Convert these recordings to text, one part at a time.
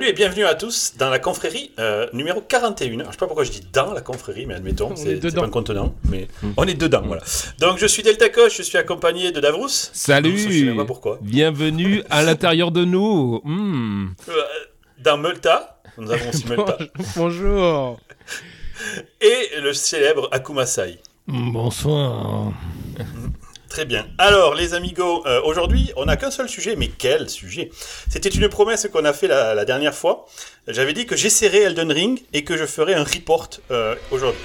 Salut et bienvenue à tous dans la confrérie euh, numéro 41. Alors, je sais pas pourquoi je dis dans la confrérie, mais admettons, c'est pas un contenant, mais on est dedans, voilà. Donc je suis Delta Coche, je suis accompagné de Davrous. Salut. je sais pas pourquoi. Bienvenue à l'intérieur de nous. Hmm. Euh, dans Multa, nous avons aussi Multa. Bonjour. Et le célèbre Akumasai. Bonsoir. Très bien. Alors, les amigos, euh, aujourd'hui, on n'a qu'un seul sujet, mais quel sujet? C'était une promesse qu'on a fait la, dernière fois. J'avais dit que j'essaierais Elden Ring et que je ferais un report euh, aujourd'hui.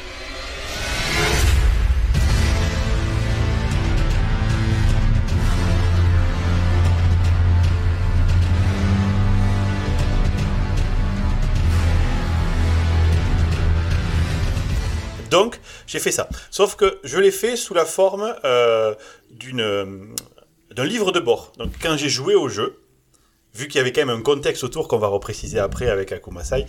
Donc, j'ai fait ça. Sauf que je l'ai fait sous la forme euh, d'une d'un livre de bord. Donc, quand j'ai joué au jeu, vu qu'il y avait quand même un contexte autour qu'on va repréciser après avec Akumasai,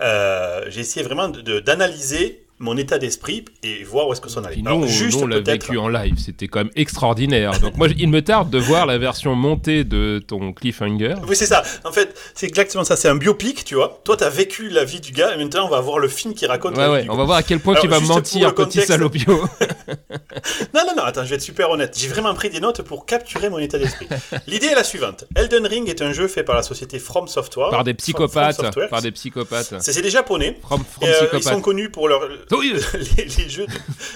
euh, j'ai essayé vraiment d'analyser mon état d'esprit et voir où est-ce que ça en allait. Alors, juste nous, on l'a vécu en live, c'était quand même extraordinaire. Donc moi, il me tarde de voir la version montée de ton cliffhanger. Oui, c'est ça. En fait, c'est exactement ça. C'est un biopic, tu vois. Toi, tu as vécu la vie du gars et maintenant, on va voir le film qui raconte ouais, la ouais. vie On va voir à quel point tu vas mentir, petit salopio. non, non, non, attends, je vais être super honnête. J'ai vraiment pris des notes pour capturer mon état d'esprit. L'idée est la suivante. Elden Ring est un jeu fait par la société From Software. Par des psychopathes. Par des psychopathes. C'est des japonais. From, from euh, ils sont connus pour leur... Oui. les, les jeux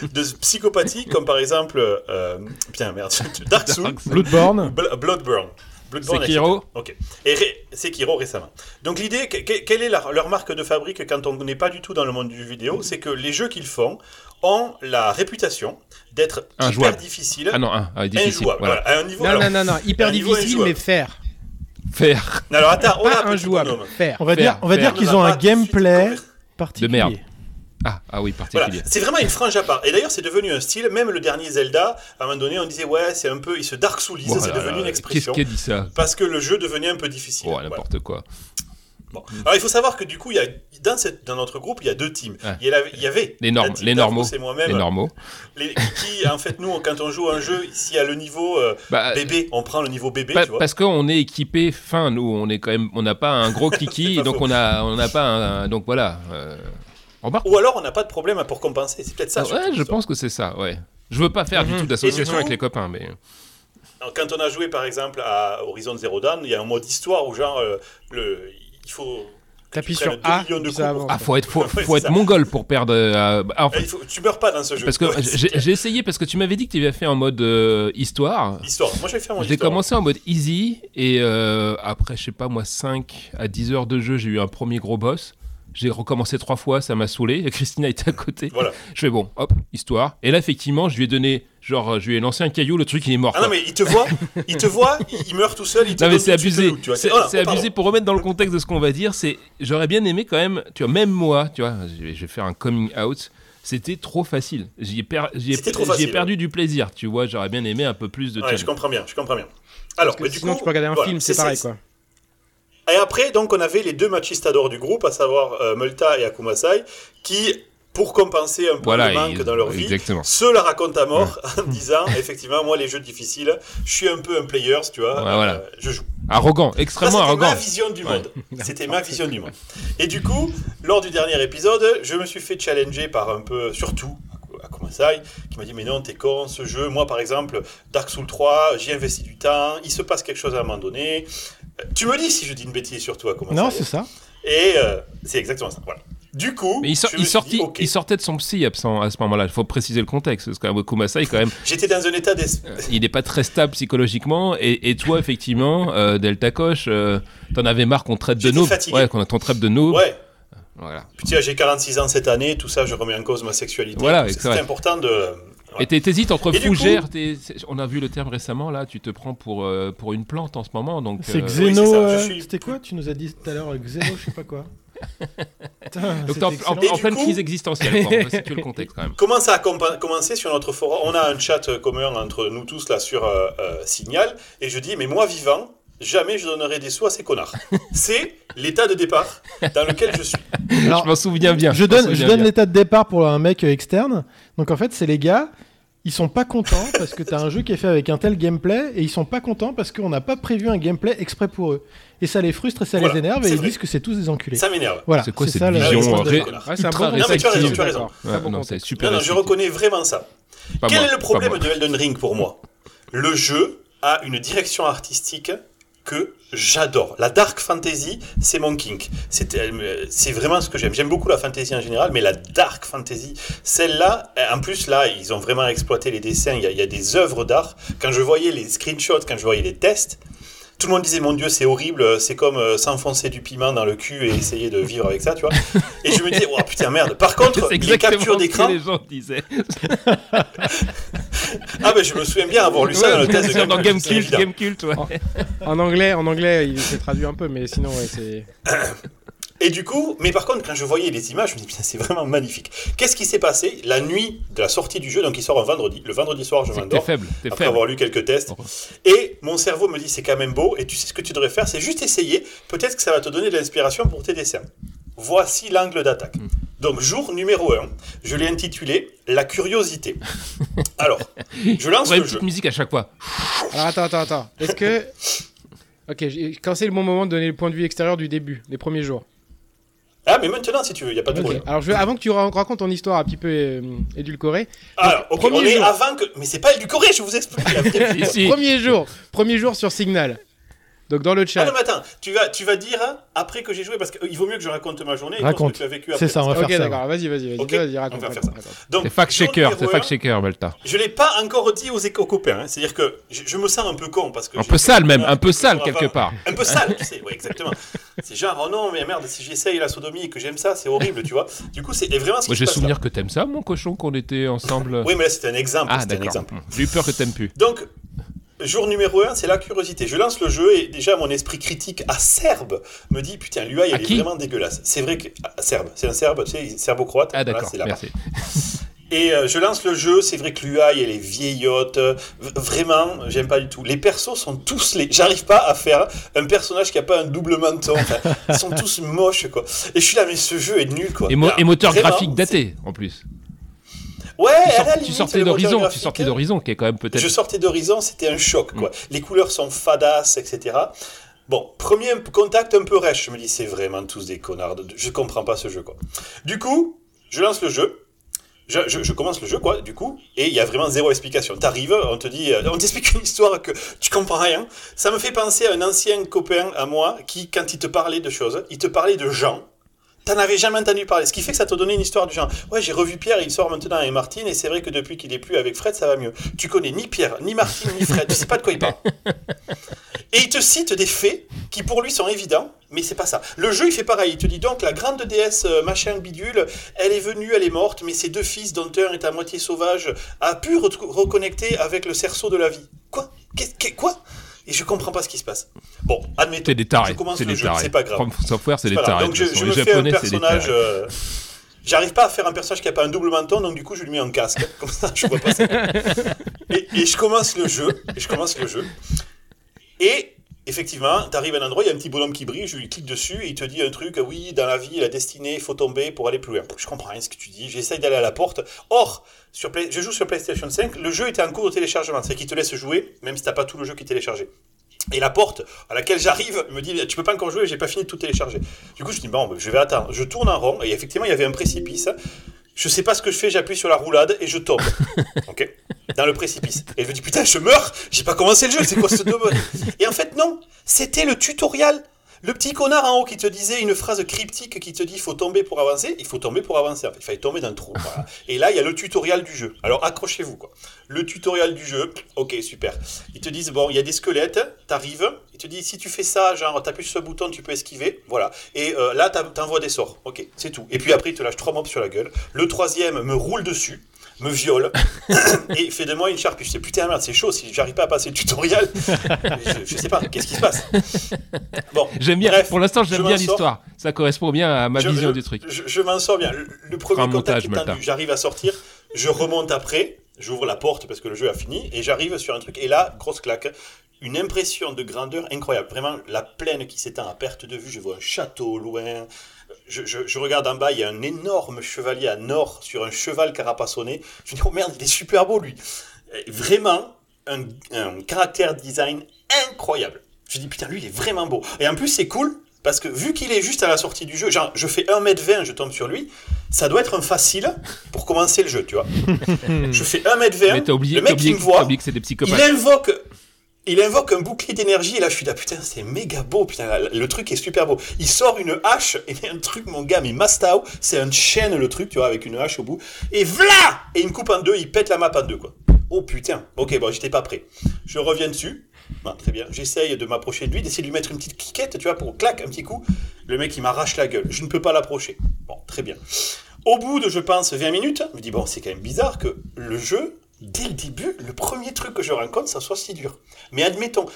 de, de, psychopathie, comme par exemple. Euh, putain, merde, Dark Souls. Bloodborne. Bloodborne. Bloodborne Sekiro. Ok. Et Ré, Sekiro récemment. Donc l'idée, quelle est leur, leur, marque de fabrique quand on n'est pas du tout dans le monde du jeu vidéo C'est que les jeux qu'ils font ont la réputation d'être hyper difficiles. Ah non, un, un difficile. Injouables. Voilà. À un niveau, non, alors, non, non, non, hyper difficile, mais faire. Faire. Alors attends, on a injouable. Faire. On va dire, on va dire qu'ils ont un gameplay particulier. De merde. Ah, ah oui, particulier. Voilà. C'est vraiment une frange à part. Et d'ailleurs, c'est devenu un style. Même le dernier Zelda, à un moment donné, on disait ouais, c'est un peu, il se dark soulise, Voilà, c'est devenu une expression. Qu'est-ce qui a dit ça Parce que le jeu devenait un peu difficile. Ouais, n'importe voilà. quoi. Bon. Alors il faut savoir que du coup, il y a, dans, cette, dans notre groupe, il y a deux teams. Ah. Il, y avait, il y avait Les, normes, les normaux. C'est moi-même. Les normaux. Les, qui, en fait, nous, quand on joue à un jeu, s'il y a le niveau euh, Bah, bébé, on prend le niveau bébé, Pa- tu vois. parce qu'on est équipé fin, nous, on est quand même, on n'a pas un gros kiki, donc faux. on a, on n'a pas un, donc voilà. Euh, remarque. Ou alors, on n'a pas de problème pour compenser. C'est peut-être ça. Ah ouais, je pense que c'est ça, ouais. Je veux pas faire du Mhm. tout d'association avec les copains, mais Alors, quand on a joué, par exemple, à Horizon Zero Dawn, il y a un mode histoire où, genre, euh, le, il faut. T'appuies sur A, millions de pour- ah, faut être, faut, Ouais, faut être ça. mongol pour perdre. euh, en Eh, fait, faut- tu meurs pas dans ce jeu. parce que Ouais, j'ai j'ai essayé parce que tu m'avais dit que tu avais fait en mode euh, histoire. Histoire. Moi, mon Je l'ai histoire. commencé en mode easy et euh, après, je sais pas moi, 5 à 10 heures de jeu, j'ai eu un premier gros boss. J'ai recommencé trois fois, ça m'a saoulé. Christina était à côté. Voilà. Je fais bon, hop, histoire. Et là, effectivement, je lui ai donné, genre, je lui ai lancé un caillou, le truc il est mort. Ah non, mais il te voit, il te voit, il meurt tout seul, il te Non mais c'est abusé. C'est oh oh, pardon. abusé pour remettre dans le contexte de ce qu'on va dire. C'est j'aurais bien aimé quand même. Tu vois, même moi, tu vois, je vais, je vais faire un coming out. C'était trop facile. J'y ai, per- perdu du plaisir. Tu vois, j'aurais bien aimé un peu plus de Ouais, je comprends bien, je comprends bien. Alors, Parce que mais du sinon, coup, tu peux regarder un voilà, film, c'est pareil, quoi. Et après, donc, on avait les deux machistadors du groupe, à savoir euh, Multa et Akumasai, qui, pour compenser un peu Voilà, le manque dans leur vie, exactement. se la racontent à mort en disant, effectivement, moi, les jeux difficiles, je suis un peu un players, tu vois, Ouais, voilà. euh, je joue. Arrogant, Ça, extrêmement c'était ma arrogant. vision du monde. C'était ma vision du monde. Et du coup, lors du dernier épisode, je me suis fait challenger par un peu, surtout Akumasai, qui m'a dit Mais non, t'es con, ce jeu. Moi, par exemple, Dark Souls 3, j'y investi du temps, il se passe quelque chose à un moment donné. Euh, Tu me dis si je dis une bêtise sur toi, Akumasai. Non, c'est ça. Et euh, c'est exactement ça. Voilà. Du coup, Mais il, dit, sortait de son psy absent à ce moment-là. Il faut préciser le contexte. Parce que Kumasai, quand même, j'étais dans un état d'esprit. il n'est pas très stable psychologiquement. Et, et toi, effectivement, euh, Delta Coche, euh, t'en avais marre qu'on traite de noob. fatigué. Ouais, qu'on traite de noob. Ouais. Voilà. Puis j'ai 46 ans cette année, tout ça, je remets en cause ma sexualité. Voilà, c'est important de. Et t'hé- t'hésites entre Et du fougère, t'es- c'est- on a vu le terme récemment, là, tu te prends pour, euh, pour une plante en ce moment. donc. C'est euh, oui, ça, euh, suis- C'était quoi Tu nous as dit tout à l'heure Xeno, je sais pas quoi. Putain, Donc en, en- pleine coup- crise existentielle, quoi. on va situer le contexte quand même. Comment ça a commencé sur notre forum? On a un chat commun entre nous tous là sur euh, euh, Signal, et je dis, mais moi vivant, jamais je donnerai des sous à ces connards. C'est l'état de départ dans lequel je suis. Alors, je m'en souviens bien. je donne, je l'état de départ pour un mec euh, externe. Donc en fait, c'est les gars, ils sont pas contents parce que t'as un jeu qui est fait avec un tel gameplay et ils sont pas contents parce qu'on n'a pas prévu un gameplay exprès pour eux. Et ça les frustre et ça Voilà, les énerve et c'est ils vrai. disent que c'est tous des enculés. Ça m'énerve. Voilà, C'est quoi cette ça, vision Ouais, ré- c'est un Ouais, c'est un bon Non, mais tu as raison, tu as raison. Ouais, bon Non, super Non, non, je reconnais vraiment ça. Pas Quel moi, est le problème de Elden Ring pour moi? Le jeu a une direction artistique que j'adore. La dark fantasy, c'est mon kink. C'est euh, c'est vraiment ce que j'aime. J'aime beaucoup la fantasy en général, mais la dark fantasy, celle-là, euh, en plus là, ils ont vraiment exploité les dessins. Il y a, il y a des œuvres d'art. Quand je voyais les screenshots, quand je voyais les tests, tout le monde disait mon dieu c'est horrible, c'est comme euh, s'enfoncer du piment dans le cul et essayer de vivre avec ça, tu vois. Et je me disais oh putain merde. Par contre, les captures ce d'écran, que les gens disaient. ah ben je me souviens bien avoir lu ça dans le test de dans Gamecult, Game Cult. Game Cult, ouais. En anglais, en anglais, il s'est traduit un peu, mais sinon, ouais, c'est. Et du coup, mais par contre, quand je voyais les images, je me dis, putain, c'est vraiment magnifique. Qu'est-ce qui s'est passé la nuit de la sortie du jeu Donc, il sort un vendredi. Le vendredi soir, je m'endors. faible, t'es Après faible. avoir lu quelques tests. Oh. Et mon cerveau me dit, c'est quand même beau. Et tu sais ce que tu devrais faire C'est juste essayer. Peut-être que ça va te donner de l'inspiration pour tes dessins. Voici l'angle d'attaque. Hmm. Donc, jour numéro 1, je l'ai intitulé La curiosité. Alors, je lance une le jeu. petite musique à chaque fois. Alors attends, attends, attends. Est-ce que. Ok, quand c'est le bon moment de donner le point de vue extérieur du début, les premiers jours. Ah, mais maintenant, si tu veux, il n'y a pas de problème. Alors je veux- avant que tu ra- racontes ton histoire un petit peu euh, édulcorée, Alors, premier on est jour. avant que. Mais c'est pas édulcoré, je vous explique. Si, si. premier jour, premier jour sur Signal. Donc dans le Ah chat. non, mais attends, tu vas, tu vas dire hein, après que j'ai joué, parce qu'il vaut mieux que je raconte ma journée et Raconte. que tu as vécu après. C'est ça, on va faire ça. d'accord. Vas-y, vas-y, vas-y, raconte. on va faire raconte, ça. raconte. Donc, C'est fact jour checker, c'est numéro fact un, checker, Malta. Je l'ai pas encore dit aux, aux copains, hein. c'est-à-dire que je, je me sens un peu con parce que Un peu sale même, un peu sale quelque part. Un peu sale, tu sais, ouais, exactement. C'est genre, oh non, mais merde, si j'essaye la sodomie et que j'aime ça, c'est horrible, tu vois. Du coup, c'est vraiment ce se j'ai souvenir que t'aimes ça, mon cochon, qu'on était ensemble. Oui, mais là, c'était un exemple. ah c'était un d'accord. exemple. J'ai eu peur que t'aimes plus. Donc, jour numéro 1, c'est la curiosité. Je lance le jeu et déjà mon esprit critique acerbe me dit putain, l'UI elle est vraiment dégueulasse. C'est vrai que. ah, Serbe, c'est un serbe, tu sais, serbo-croate. Ah Voilà, d'accord, c'est là-bas. merci. Et euh, je lance le jeu, c'est vrai que l'UI elle est vieillotte, v- vraiment, j'aime pas du tout. Les persos sont tous les. J'arrive pas à faire un personnage qui a pas un double menton. Enfin, ils sont tous moches quoi. Et je suis là, mais ce jeu est nul quoi. Et, mo- Alors, et moteur vraiment, graphique daté en plus. Ouais, Tu, sort- tu sortais d'Horizon, tu sortais d'Horizon qui est quand même peut-être. Je sortais d'Horizon, c'était un choc, quoi. Mm. Les couleurs sont fadasses, etc. Bon, premier contact un peu rêche. Je me dis, c'est vraiment tous des connards. de- Je comprends pas ce jeu, quoi. Du coup, je lance le jeu. Je, je- je commence le jeu, quoi, du coup, et il y a vraiment zéro explication. T'arrives, on te dit, euh, on t'explique une histoire que tu comprends rien. Ça me fait penser à un ancien copain à moi qui, quand il te parlait de choses, il te parlait de gens. T'en avais jamais entendu parler. Ce qui fait que ça te donnait une histoire du genre. Ouais, j'ai revu Pierre, il sort maintenant avec Martine, et c'est vrai que depuis qu'il est plus avec Fred, ça va mieux. Tu connais ni Pierre, ni Martine, ni Fred. Tu sais pas de quoi il parle. Et il te cite des faits qui pour lui sont évidents, mais c'est pas ça. Le jeu il fait pareil. Il te dit donc la grande déesse euh, machin bidule, elle est venue, elle est morte, mais ses deux fils, dont un est à moitié sauvage, a pu re- reconnecter avec le cerceau de la vie. Quoi? Qu'est- qu'est- Quoi? Et je comprends pas ce qui se passe. Bon, admettons. C'est des tarés. Je commence C'est le des jeu, tarés. c'est pas grave. From Software, c'est des tarés. Donc je, je me fais un personnage. euh, J'arrive pas à faire un personnage qui a pas un double menton, donc du coup je lui mets un casque. Comme ça, je vois pas ça. Et, et je commence le jeu. Et je commence le jeu. Et effectivement, tu arrives à un endroit, il y a un petit bonhomme qui brille, je lui clique dessus et il te dit un truc, oui, dans la vie, la destinée, il faut tomber pour aller plus loin. Je comprends rien ce que tu dis, j'essaye d'aller à la porte. Or, sur Play- je joue sur PlayStation 5, le jeu était en cours de téléchargement, c'est qu'il te laisse jouer, même si t'as pas tout le jeu qui est téléchargé. Et la porte à laquelle j'arrive me dit Tu peux pas encore jouer, j'ai pas fini de tout télécharger. Du coup, je dis Bon, ben, je vais attendre. Je tourne en rond, et effectivement, il y avait un précipice. Je sais pas ce que je fais, j'appuie sur la roulade et je tombe. ok? Dans le précipice. Et je me dis Putain, je meurs J'ai pas commencé le jeu, c'est quoi ce double Et en fait, non C'était le tutoriel le petit connard en haut qui te disait une phrase cryptique qui te dit faut tomber pour avancer, il faut tomber pour avancer. Il fallait tomber dans le trou. voilà. Et là, il y a le tutoriel du jeu. Alors accrochez-vous quoi. Le tutoriel du jeu, ok super. Ils te disent bon, il y a des squelettes, t'arrives, ils te disent si tu fais ça, genre t'appuies sur ce bouton, tu peux esquiver, voilà. Et euh, là, t'envoies des sorts, ok, c'est tout. Et puis après, il te lâche trois mobs sur la gueule. Le troisième me roule dessus me viole et fait de moi une charpie. Je sais putain merde, c'est chaud si j'arrive pas à passer le tutoriel. je, je sais pas, qu'est-ce qui se passe? Bon, J'aime bien, bref, pour l'instant, j'aime bien l'histoire. Ça correspond bien à ma je, vision je- du truc. Je, m'en sors bien. Le, le premier contact. J'arrive à sortir, je remonte après, j'ouvre la porte parce que le jeu a fini, et j'arrive sur un truc, et là, grosse claque. une impression de grandeur incroyable. Vraiment, la plaine qui s'étend à perte de vue, je vois un château au loin. Je, je- je regarde en bas, il y a un énorme chevalier à nord sur un cheval carapassonné. Je me dis, oh merde, il est super beau lui. Et Vraiment, un, un caractère design incroyable. Je dis, putain, lui, il est vraiment beau. Et en plus, c'est cool, parce que vu qu'il est juste à la sortie du jeu, genre, je fais 1m20, je tombe sur lui, ça doit être un facile pour commencer le jeu, tu vois. je fais 1m20, Mais t'as oublié, le mec qui me voit, que des il invoque, il invoque un bouclier d'énergie et là je suis là putain c'est méga beau putain le truc est super beau. Il sort une hache et un truc mon gars mais Mastao c'est un chaîne le truc tu vois avec une hache au bout et v'là et il me coupe en deux il pète la map en deux quoi. Oh putain ok bon j'étais pas prêt. Je reviens dessus. Bon, très bien. J'essaye de m'approcher de lui, d'essayer de lui mettre une petite cliquette, tu vois, pour clac, un petit coup. Le mec, il m'arrache la gueule. Je ne peux pas l'approcher. Bon, très bien. Au bout de, je pense, 20 minutes, je me dis, bon, c'est quand même bizarre que le jeu, dès le début, le premier truc que je rencontre, ça soit si dur. Mais admettons,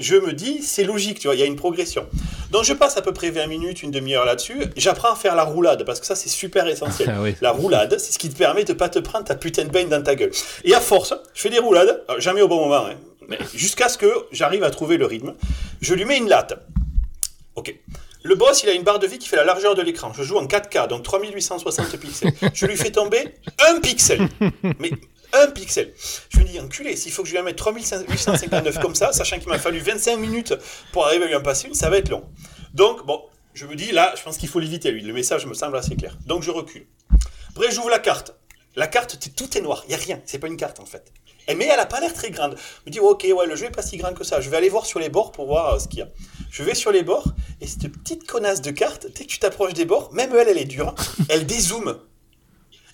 je me dis, c'est logique, tu vois, il y a une progression. Donc je passe à peu près 20 minutes, une demi-heure là-dessus. J'apprends à faire la roulade, parce que ça, c'est super essentiel. Ah oui. La roulade, c'est ce qui te permet de pas te prendre ta putain de baigne dans ta gueule. Et à force, je fais des roulades, alors, jamais au bon moment, hein, mais jusqu'à ce que j'arrive à trouver le rythme. Je lui mets une latte. Ok. Le boss, il a une barre de vie qui fait la largeur de l'écran. Je joue en 4K, donc 3860 pixels. Je lui fais tomber un pixel. Mais un pixel. Je me dis, enculé, s'il faut que je lui en mette 3859 comme ça, sachant qu'il m'a fallu 25 minutes pour arriver à lui en passer une, ça va être long. Donc, bon, je me dis, là, je pense qu'il faut l'éviter, lui. Le message me semble assez clair. Donc, je recule. Bref, j'ouvre la carte. La carte, tout est noir. Il n'y a rien. C'est pas une carte, en fait. Mais elle a pas l'air très grande. Je me dis, ok, ouais, le jeu est pas si grand que ça. Je vais aller voir sur les bords pour voir euh, ce qu'il y a. Je vais sur les bords, et cette petite connasse de carte, dès que tu t'approches des bords, même elle, elle est dure, elle dézoome.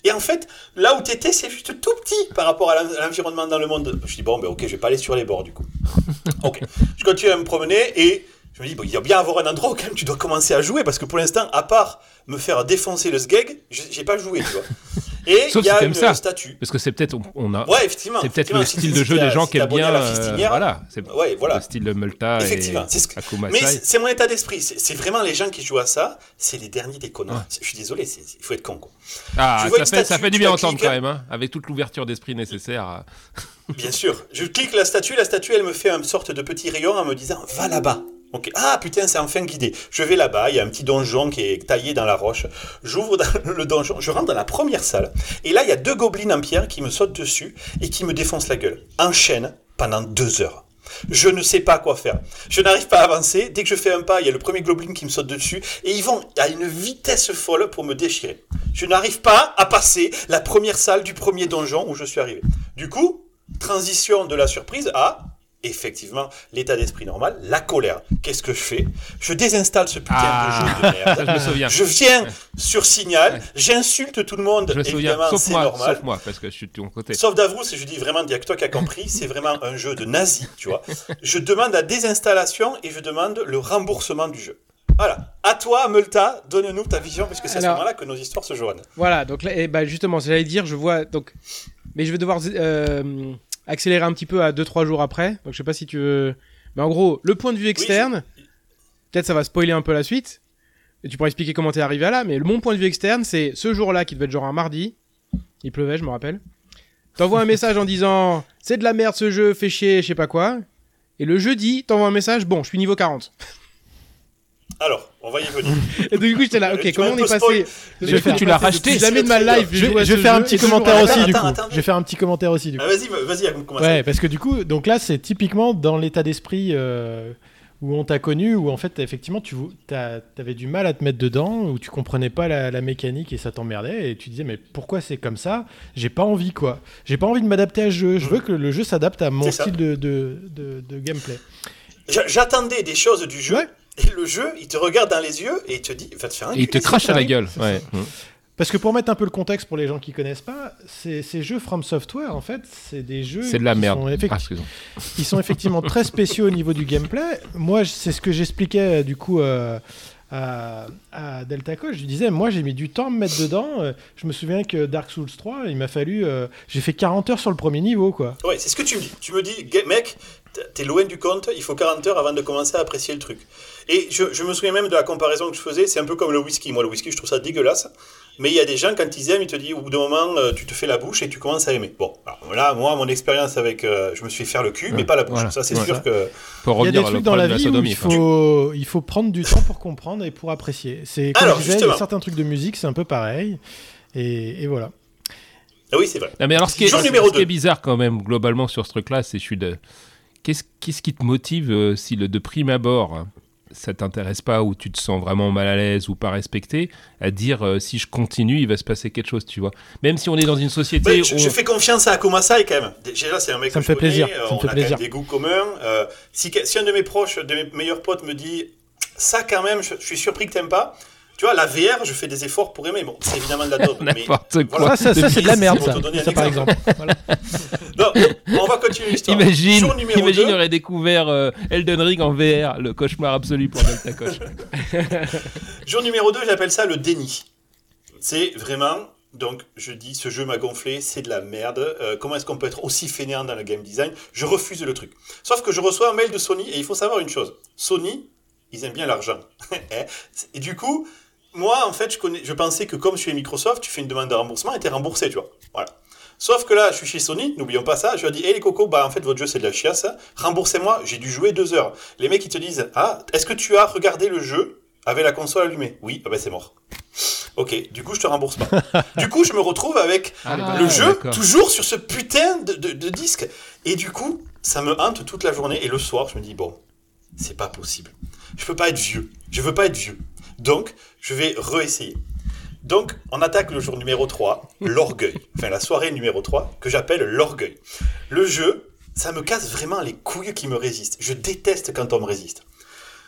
Et en fait, là où tu étais, c'est juste tout petit par rapport à l'en- à l'environnement dans le monde. Je dis, bon, ben ok, je vais pas aller sur les bords du coup. Ok. Je continue à me promener et je me dis, bon, il a bien avoir un endroit même tu dois commencer à jouer parce que pour l'instant, à part me faire défoncer le sgeg, j'ai j'ai pas joué, tu vois. Et Sauf il y a si une ça. statue. Parce que c'est peut-être, on, a, Ouais, effectivement. c'est peut-être le style de jeu des gens qui aiment bien. euh, fistinière, voilà, Ouais, voilà. le style de Multa et Effectivement, c'est ce que- Akuma Mais c'est mon état d'esprit. C'est vraiment les gens qui jouent à ça, c'est les derniers des connards. Ouais. Je suis désolé, il faut être con. Quoi. Ah, ça fait, ça statue, fait du bien entendre quand même, hein, avec toute l'ouverture d'esprit nécessaire. euh. Bien sûr. Je clique la statue, la statue, elle me fait une sorte de petit rayon en me disant va là-bas. Ah putain, c'est enfin guidé. Je vais là-bas, il y a un petit donjon qui est taillé dans la roche. J'ouvre le donjon, je rentre dans la première salle. Et là, il y a deux gobelins en pierre qui me sautent dessus et qui me défoncent la gueule. En chaîne pendant deux heures. Je ne sais pas quoi faire. Je n'arrive pas à avancer. Dès que je fais un pas, il y a le premier goblin qui me saute dessus et ils vont à une vitesse folle pour me déchirer. Je n'arrive pas à passer la première salle du premier donjon où je suis arrivé. Du coup, transition de la surprise à effectivement l'état d'esprit normal, la colère. Qu'est-ce que je fais? Je désinstalle ce putain Ah, de jeu de merde. ça, je me souviens. Je viens sur Signal, j'insulte tout le monde, Je me souviens, évidemment, sauf c'est moi, normal. sauf moi, parce que je suis de ton côté. Sauf Davrous, et je dis vraiment, il y a que toi qui as compris, c'est vraiment un jeu de nazi, tu vois. Je demande la désinstallation et je demande le remboursement du jeu. Voilà. À toi, Multa, donne-nous ta vision, parce que c'est à ce moment-là que nos histoires se joignent. Voilà, donc là, eh ben, justement, j'allais dire, je vois. Donc, mais je vais devoir euh, accélérer un petit peu à 2-3 jours après. Donc, je sais pas si tu veux. Mais en gros, le point de vue externe, peut-être ça va spoiler un peu la suite. Et tu pourras expliquer comment t'es arrivé à là. Mais le mon point de vue externe, c'est ce jour-là qui devait être genre un mardi. Il pleuvait, je me rappelle. T'envoies un message en disant c'est de la merde ce jeu, fais chier, je sais pas quoi. Et le jeudi, t'envoies un message bon, je suis niveau 40. Alors, on va y venir. Et du coup, j'étais là, ok, Tu comment on est passé je coup, tu l'as racheté, Jamais de ma life. Je, vais faire un petit commentaire aussi du coup. Je vais faire un petit commentaire aussi du coup. Vas-y, vas-y. Ouais, parce que du coup, donc là, c'est typiquement dans l'état d'esprit euh, où on t'a connu, où en fait, effectivement, tu avais du mal à te mettre dedans, où tu comprenais pas la, la mécanique et ça t'emmerdait, et tu disais, mais pourquoi c'est comme ça? J'ai pas envie, quoi. J'ai pas envie de m'adapter à ce jeu. Je veux que le jeu s'adapte à mon style de, de, de- de gameplay. J'a- J'attendais des choses du jeu, Ouais. Et le jeu, il te regarde dans les yeux et il te dit, va te faire un Et il te crache à la gueule. Ouais. Mmh. Parce que pour mettre un peu le contexte pour les gens qui connaissent pas, ces, ces jeux From Software, en fait, c'est des jeux. C'est de la qui merde. sont effecti- Ah. Ils sont effectivement très spéciaux au niveau du gameplay. Moi, c'est ce que j'expliquais euh, du coup euh, à, à Delta Coach. Je lui disais, moi, j'ai mis du temps à me mettre dedans. Euh, Je me souviens que Dark Souls 3, il m'a fallu. euh, j'ai fait 40 heures sur le premier niveau, quoi. Ouais, c'est ce que tu me dis. Tu me dis, mec, t'es- t'es loin du compte, il faut 40 heures avant de commencer à apprécier le truc. Et je, je me souviens même de la comparaison que je faisais, c'est un peu comme le whisky. Moi, le whisky, je trouve ça dégueulasse. Mais il y a des gens, quand ils aiment, ils te disent au bout d'un moment, euh, tu te fais la bouche et tu commences à aimer. Bon, alors là, moi, mon expérience avec. euh, je me suis fait faire le cul, mais pas la bouche. voilà. Ça, c'est Ouais. sûr que. Pour Il y a des trucs dans la vie où il faut, il faut prendre du temps pour comprendre et pour apprécier. C'est comme Alors, je disais, il y a justement. certains trucs de musique, c'est un peu pareil. Et, et voilà. Ah oui, c'est vrai. Non, mais alors, ce qui est, ce qui bizarre quand même, globalement, sur ce truc-là, c'est je suis de. Qu'est-ce qui te motive euh, si le de prime abord, hein, ça t'intéresse pas ou tu te sens vraiment mal à l'aise ou pas respecté, à dire euh, si je continue, il va se passer quelque chose, tu vois. Même si on est dans une société. Je, où- je fais confiance à Akumasai quand même. Déjà, c'est un mec Ça que me je fait connais, plaisir, euh, ça me fait a quand plaisir. même des goûts communs. Euh, si, si un de mes proches, de mes meilleurs potes me dit ça quand même, je, je suis surpris que t'aimes pas. Tu vois, la VR, je fais des efforts pour aimer. Bon, c'est évidemment de la dope. mais N'importe quoi. Voilà. ça, ça, ça, c'est de la merde, pour ça, te donner un ça par exemple. exemple. Voilà. Non, on va continuer l'histoire. Imagine, Jour numéro imagine, deux. il aurait découvert euh, Elden Ring en VR, le cauchemar absolu pour Delta Coche. Jour numéro 2, j'appelle ça le déni. C'est vraiment, donc je dis, ce jeu m'a gonflé, c'est de la merde. Euh, comment est-ce qu'on peut être aussi fainéant dans le game design? Je refuse le truc. Sauf que je reçois un mail de Sony et il faut savoir une chose. Sony, ils aiment bien l'argent. Hein et du coup, moi, en fait, je, connais, je pensais que comme je suis chez Microsoft, tu fais une demande de remboursement et t'es remboursé, tu vois. Voilà. Sauf que là, je suis chez Sony, n'oublions pas ça. Je leur dis, hé les cocos, bah en fait, votre jeu c'est de la chiasse. Remboursez-moi, j'ai dû jouer deux heures. Les mecs, ils te disent, ah, est-ce que tu as regardé le jeu avec la console allumée? Oui, ah ben c'est mort. Ok, du coup, je te rembourse pas. du coup, je me retrouve avec Ah, le jeu toujours sur ce putain de, de- de disque. Et du coup, ça me hante toute la journée. Et le soir, je me dis, bon, c'est pas possible. Je peux pas être vieux. Je veux pas être vieux. Donc, je vais réessayer. Donc, on attaque le jour numéro 3, l'orgueil. Enfin, la soirée numéro 3, que j'appelle l'orgueil. Le jeu, ça me casse vraiment les couilles qui me résistent. Je déteste quand on me résiste.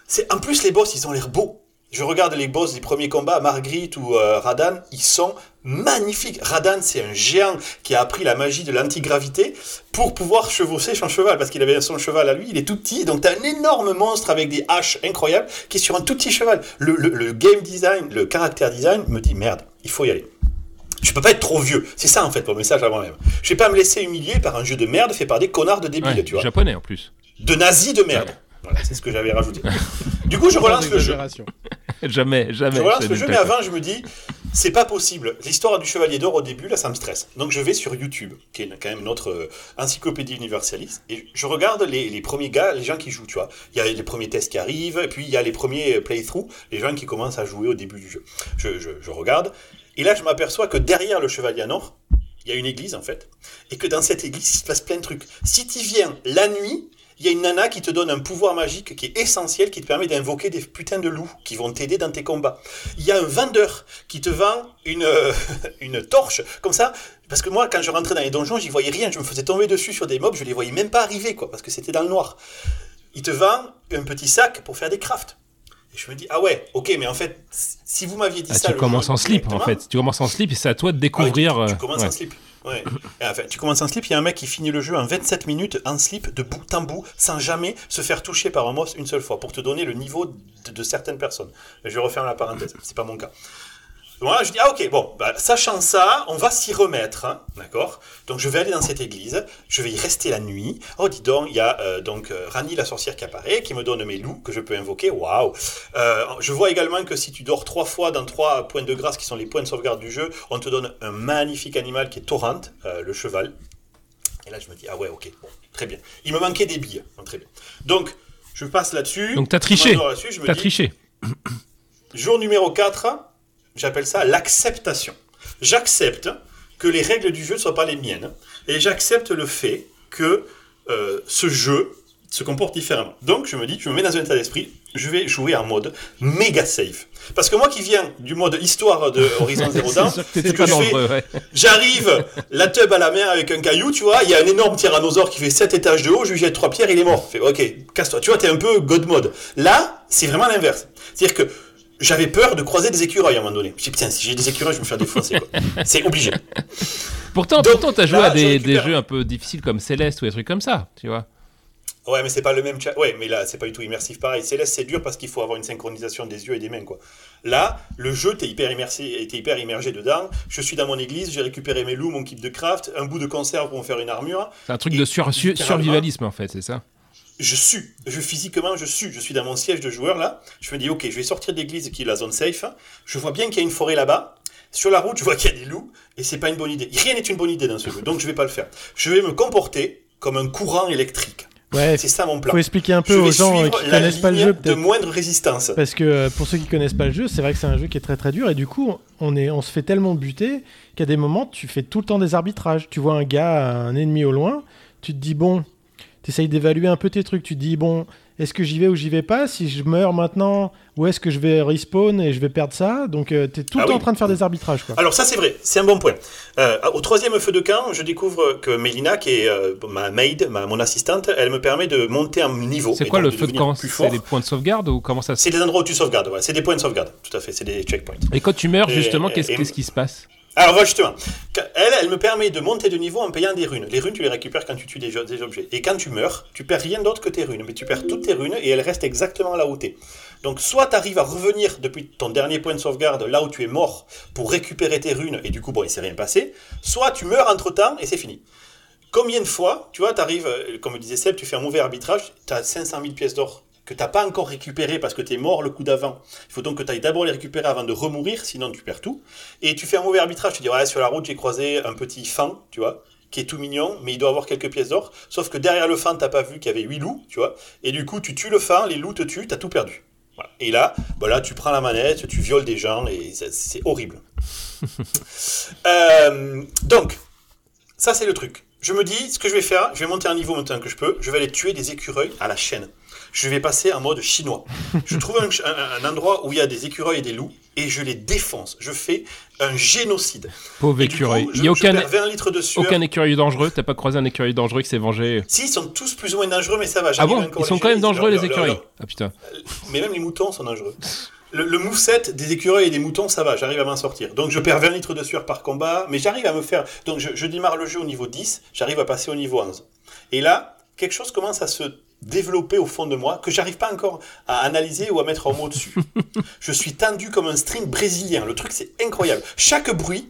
C'est En plus, les boss, ils ont l'air beaux. Je regarde les boss des premiers combats, Marguerite ou euh, Radan, ils sont magnifiques. Radan, c'est un géant qui a appris la magie de l'antigravité pour pouvoir chevaucher son cheval, parce qu'il avait son cheval à lui, il est tout petit, donc t'as un énorme monstre avec des haches incroyables qui est sur un tout petit cheval. Le, le- le game design, le caractère design me dit merde, il faut y aller. Je peux pas être trop vieux. C'est ça en fait mon message à moi-même. Je vais pas me laisser humilier par un jeu de merde fait par des connards de débiles, Ouais, tu vois. japonais en plus. De nazis de merde. Voilà, c'est ce que j'avais rajouté. Du coup, je relance le jeu. Jamais, jamais. Je relance le jeu, mais avant, je me dis, c'est pas possible. L'histoire du Chevalier d'Or au début, là, ça me stresse. Donc, je vais sur YouTube, qui est quand même notre euh, encyclopédie universaliste, et je regarde les, premiers gars, les gens qui jouent, tu vois. Il y a les premiers tests qui arrivent, et puis il y a les premiers euh, playthroughs, les gens qui commencent à jouer au début du jeu. Je, je- regarde, et là, je m'aperçois que derrière le Chevalier en Or, il y a une église, en fait, et que dans cette église, il se passe plein de trucs. Si tu viens la nuit, il y a une nana qui te donne un pouvoir magique qui est essentiel, qui te permet d'invoquer des putains de loups qui vont t'aider dans tes combats. Il y a un vendeur qui te vend une, euh, une torche, comme ça, parce que moi, quand je rentrais dans les donjons, j'y voyais rien, je me faisais tomber dessus sur des mobs, je les voyais même pas arriver, quoi, parce que c'était dans le noir. Il te vend un petit sac pour faire des crafts. Et je me dis, ah ouais, ok, mais en fait, si vous m'aviez dit Ah, ça... tu le commences en slip en fait. Tu commences en slip et c'est à toi de ah oui, découvrir. tu, tu euh, commences ouais. en slip. Tu commences en slip, il y a un mec qui finit le jeu en 27 minutes en slip de bout en bout sans jamais se faire toucher par un moss une seule fois pour te donner le niveau de, de certaines personnes. Je vais refermer la parenthèse, c'est pas mon cas. Voilà, je dis, ah ok, bon, bah, sachant ça, on va s'y remettre, hein, d'accord? Donc je vais aller dans cette église, je vais y rester la nuit. Oh, dis donc, il y a euh, donc euh, Rani la sorcière qui apparaît, qui me donne mes loups que je peux invoquer, waouh Euh, Je vois également que si tu dors trois fois dans trois points de grâce qui sont les points de sauvegarde du jeu, on te donne un magnifique animal qui est Torrent, le cheval. Et là je me dis, ah ouais, ok, bon, très bien. Il me manquait des billes, Bon, très bien. Donc, je passe là-dessus. Donc, t'as triché. T'as triché. Jour numéro 4, j'appelle ça l'acceptation. J'accepte que les règles du jeu ne soient pas les miennes, et j'accepte le fait que euh, ce jeu se comporte différemment. Donc je me dis, je me mets dans un état d'esprit, je vais jouer en mode méga safe. Parce que moi qui viens du mode histoire de Horizon Zero Dawn, ouais. J'arrive, la tub à la mer avec un caillou, tu vois, il y a un énorme tyrannosaure qui fait 7 étages de haut, je lui jette trois pierres, il est mort. Je fais, ok, casse-toi. Tu vois, t'es un peu god mode. Là, c'est vraiment l'inverse. C'est-à-dire que j'avais peur de croiser des écureuils à un moment donné. Je me putain, si j'ai des écureuils, je vais me faire défoncer. C'est obligé. Pourtant, Donc, pourtant, t'as joué là, à je des, récupère. jeux un peu difficiles comme Céleste ou des trucs comme ça, tu vois. Ouais, mais c'est pas le même chat. Ouais, mais là, c'est pas du tout immersif pareil. Céleste, c'est dur parce qu'il faut avoir une synchronisation des yeux et des mains, quoi. Là, le jeu, t'es hyper immersé, t'es hyper immergé dedans. Je suis dans mon église, j'ai récupéré mes loups, mon kit de craft, un bout de conserve pour me faire une armure. C'est un truc Et de sur- survivalisme en fait, c'est ça. Je sue, je physiquement je sue, je suis dans mon siège de joueur là, je me dis ok, je vais sortir de l'église qui est la zone safe, je vois bien qu'il y a une forêt là-bas, Sur la route, je vois qu'il y a des loups et c'est pas une bonne idée. Rien n'est une bonne idée dans ce jeu, donc je vais pas le faire. Je vais me comporter comme un courant électrique. Ouais, C'est ça mon plan. faut expliquer un peu aux gens euh, qui connaissent pas le jeu de moindre résistance. Parce que euh, pour ceux qui connaissent pas le jeu, c'est vrai que c'est un jeu qui est très très dur et du coup on, est, on se fait tellement buter qu'à des moments tu fais tout le temps des arbitrages. Tu vois un gars, un ennemi au loin, tu te dis bon, tu essayes d'évaluer un peu tes trucs. Tu te dis bon, est-ce que j'y vais ou j'y vais pas Si je meurs maintenant, où est-ce que je vais respawn et je vais perdre ça Donc tu es tout le Ah temps oui. en train de faire des arbitrages quoi. Alors ça c'est vrai, c'est un bon point. Euh, au troisième feu de camp, je découvre que Mélina, qui est euh, ma maid, ma, mon assistante, elle me permet de monter un niveau. C'est quoi le de feu de camp plus C'est des points de sauvegarde ou comment ça se C'est des endroits où tu sauvegardes, ouais. c'est des points de sauvegarde, tout à fait, c'est des checkpoints. Et quand tu meurs, justement, qu'est-ce qui se passe Alors voilà justement, elle, me permet de monter de niveau en payant des runes. Les runes, tu les récupères quand tu tues des, objets. Et quand tu meurs, tu perds rien d'autre que tes runes, mais tu perds toutes tes runes et elles restent exactement là où t'es. Donc soit tu arrives à revenir depuis ton dernier point de sauvegarde là où tu es mort pour récupérer tes runes et du coup bon il s'est rien passé, soit tu meurs entre temps et c'est fini. Combien de fois, tu vois, tu arrives, comme disait Seb, tu fais un mauvais arbitrage, tu as 500 000 pièces d'or que t'as pas encore récupéré parce que tu es mort le coup d'avant. Il faut donc que tu ailles d'abord les récupérer avant de remourir, sinon tu perds tout. Et tu fais un mauvais arbitrage, tu dis ouais sur la route j'ai croisé un petit fan, tu vois, qui est tout mignon, mais il doit avoir quelques pièces d'or. Sauf que derrière le fan, t'as pas vu qu'il y avait 8 loups, tu vois. Et du coup, tu tues le fan, les loups te tuent, t'as tout perdu. Voilà. Et là, bah là, tu prends la manette, tu violes des gens, et c'est- c'est horrible. Euh, donc, ça c'est le truc. Je me dis, ce que je vais faire, je vais monter un niveau maintenant que je peux, je vais aller tuer des écureuils à la chaîne. Je vais passer en mode chinois. Je trouve un, un- un endroit où il y a des écureuils et des loups, et je les défonce. Je fais un génocide. Pauvre écureuil. Il n'y a aucun, perds 20 litres de sueur. aucun écureuil dangereux. T'as pas croisé un écureuil dangereux qui s'est vengé Si, ils sont tous plus ou moins dangereux, mais ça va. Ah bon Ils sont quand même dangereux, les écureuils. Ah putain. Mais même les moutons sont dangereux. Le, le moveset des écureuils et des moutons, ça va, j'arrive à m'en sortir. Donc je perds 20 litres de sueur par combat, mais j'arrive à me faire... Donc je, je démarre le jeu au niveau 10, j'arrive à passer au niveau 11. Et là, quelque chose commence à se développer au fond de moi que j'arrive pas encore à analyser ou à mettre en mot dessus. je suis tendu comme un string brésilien. Le truc, c'est incroyable. Chaque bruit,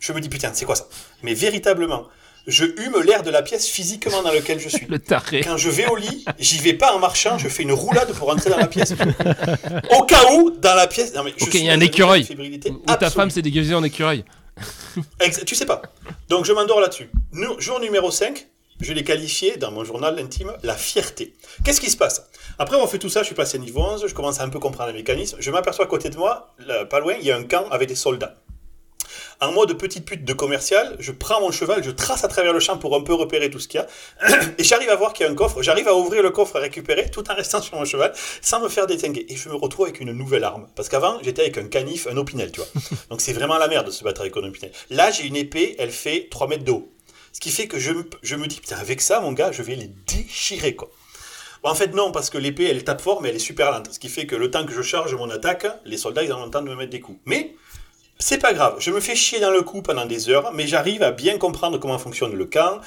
je me dis putain, c'est quoi ça? Mais véritablement, je hume l'air de la pièce physiquement dans laquelle je suis. Le taré. Quand je vais au lit, j'y vais pas en marchant, je fais une roulade pour rentrer dans la pièce. Au cas où, dans la pièce. Non, mais je Ok, suis il y a un écureuil. Ou ta femme s'est déguisée en écureuil. Tu sais pas. Donc je m'endors là-dessus. Jour numéro 5, je l'ai qualifié dans mon journal intime la fierté. Qu'est-ce qui se passe? Après avoir fait tout ça, je suis passé niveau 11, je commence à un peu comprendre les mécanismes. Je m'aperçois à côté de moi, là, pas loin, il y a un camp avec des soldats. En mode petite pute de commercial, je prends mon cheval, je trace à travers le champ pour un peu repérer tout ce qu'il y a, et j'arrive à voir qu'il y a un coffre, j'arrive à ouvrir le coffre à récupérer tout en restant sur mon cheval, sans me faire détinguer. Et je me retrouve avec une nouvelle arme. Parce qu'avant, j'étais avec un canif, un opinel, tu vois. Donc c'est vraiment la merde de se battre avec un opinel. Là, j'ai une épée, elle fait 3 mètres de haut. Ce qui fait que je me, dis, putain, avec ça, mon gars, je vais les déchirer, quoi. En fait, non, parce que l'épée, elle tape fort, mais elle est super lente. Ce qui fait que le temps que je charge mon attaque, les soldats, ils ont le temps de me mettre des coups. Mais, c'est pas grave. Je me fais chier dans le coup pendant des heures, mais j'arrive à bien comprendre comment fonctionne le camp.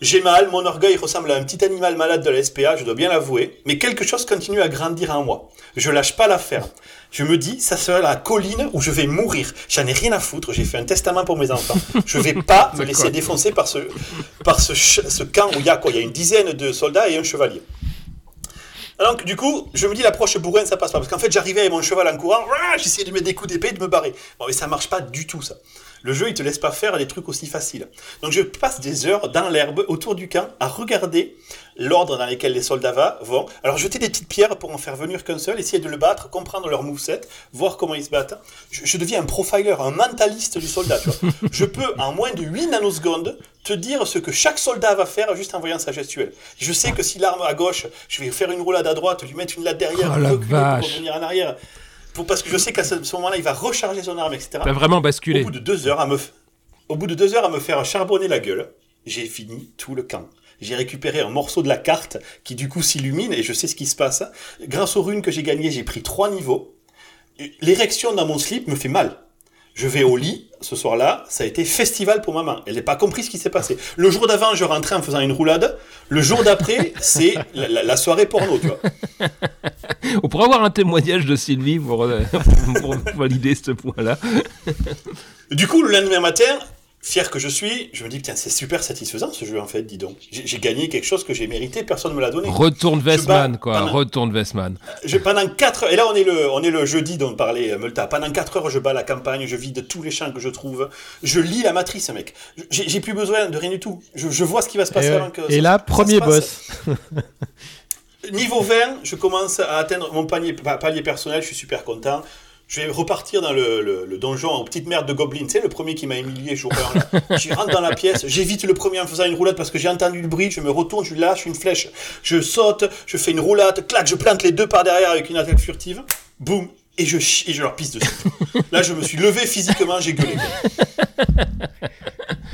J'ai mal, mon orgueil ressemble à un petit animal malade de la SPA, je dois bien l'avouer, mais quelque chose continue à grandir en moi. Je lâche pas l'affaire. Je me dis, ça sera la colline où je vais mourir. J'en ai rien à foutre, j'ai fait un testament pour mes enfants. Je vais pas me laisser défoncer par ce, par ce, camp où il y a quoi? Il y a une dizaine de soldats et un chevalier. Donc, du coup, je me dis, l'approche bourrin, ça passe pas. Parce qu'en fait, j'arrivais avec mon cheval en courant, j'essayais de mettre des coups d'épée et de me barrer. Bon, mais ça marche pas du tout, ça. Le jeu, il te laisse pas faire des trucs aussi faciles. Donc, je passe des heures dans l'herbe, autour du camp, à regarder l'ordre dans lequel les soldats vont. Alors, jeter des petites pierres pour en faire venir qu'un seul, essayer de le battre, comprendre leur moveset, voir comment ils se battent. Je, je deviens un profiler, un mentaliste du soldat, tu vois. Je peux, en moins de 8 nanosecondes, te dire ce que chaque soldat va faire juste en voyant sa gestuelle. Je sais que si l'arme à gauche, je vais faire une roulade à droite, lui mettre une latte derrière, Oh la reculer vache. pour revenir en arrière. Pour, parce que je sais qu'à ce, moment-là, il va recharger son arme, etc. T'as vraiment Au basculé. bout de deux heures à me, au bout de deux heures à me faire charbonner la gueule, j'ai fini tout le camp. J'ai récupéré un morceau de la carte qui du coup s'illumine et je sais ce qui se passe. Grâce aux runes que j'ai gagnées, j'ai pris trois niveaux. L'érection dans mon slip me fait mal. Je vais au lit, ce soir-là, ça a été festival pour maman. Elle n'a pas compris ce qui s'est passé. Le jour d'avant, je rentrais en faisant une roulade. Le jour d'après, c'est la, la- la soirée porno, tu vois. On pourrait avoir un témoignage de Sylvie pour, euh, pour valider ce point-là. Du coup, le lendemain matin, fier que je suis, je me dis, tiens, c'est super satisfaisant ce jeu en fait, dis donc. J'ai gagné quelque chose que j'ai mérité, personne ne me l'a donné. Retourne Westman, bats quoi. pendant- Retourne Westman. Je, pendant 4 heures, et là on est le, on est le jeudi dont parlait euh, Multa. Pendant 4 heures, je bats la campagne, je vide tous les champs que je trouve. Je lis la matrice, mec. J'ai plus besoin de rien du tout. Je, je vois ce qui va se passer Et, avant que. et ça- là, ça premier se passe. boss. Niveau 20, je commence à atteindre mon panier, pa- palier personnel, je suis super content. Je vais repartir dans le, le- le donjon aux petites merdes de Goblin. Sais, le premier qui m'a humilié, jour 1, là. J'y rentre dans la pièce, j'évite le premier en faisant une roulade parce que j'ai entendu le bruit, je me retourne, je lâche une flèche, je saute, je fais une roulade, clac, je plante les deux par derrière avec une attaque furtive, boum, et je, et je leur pisse dessus. Là, je me suis levé physiquement, j'ai gueulé.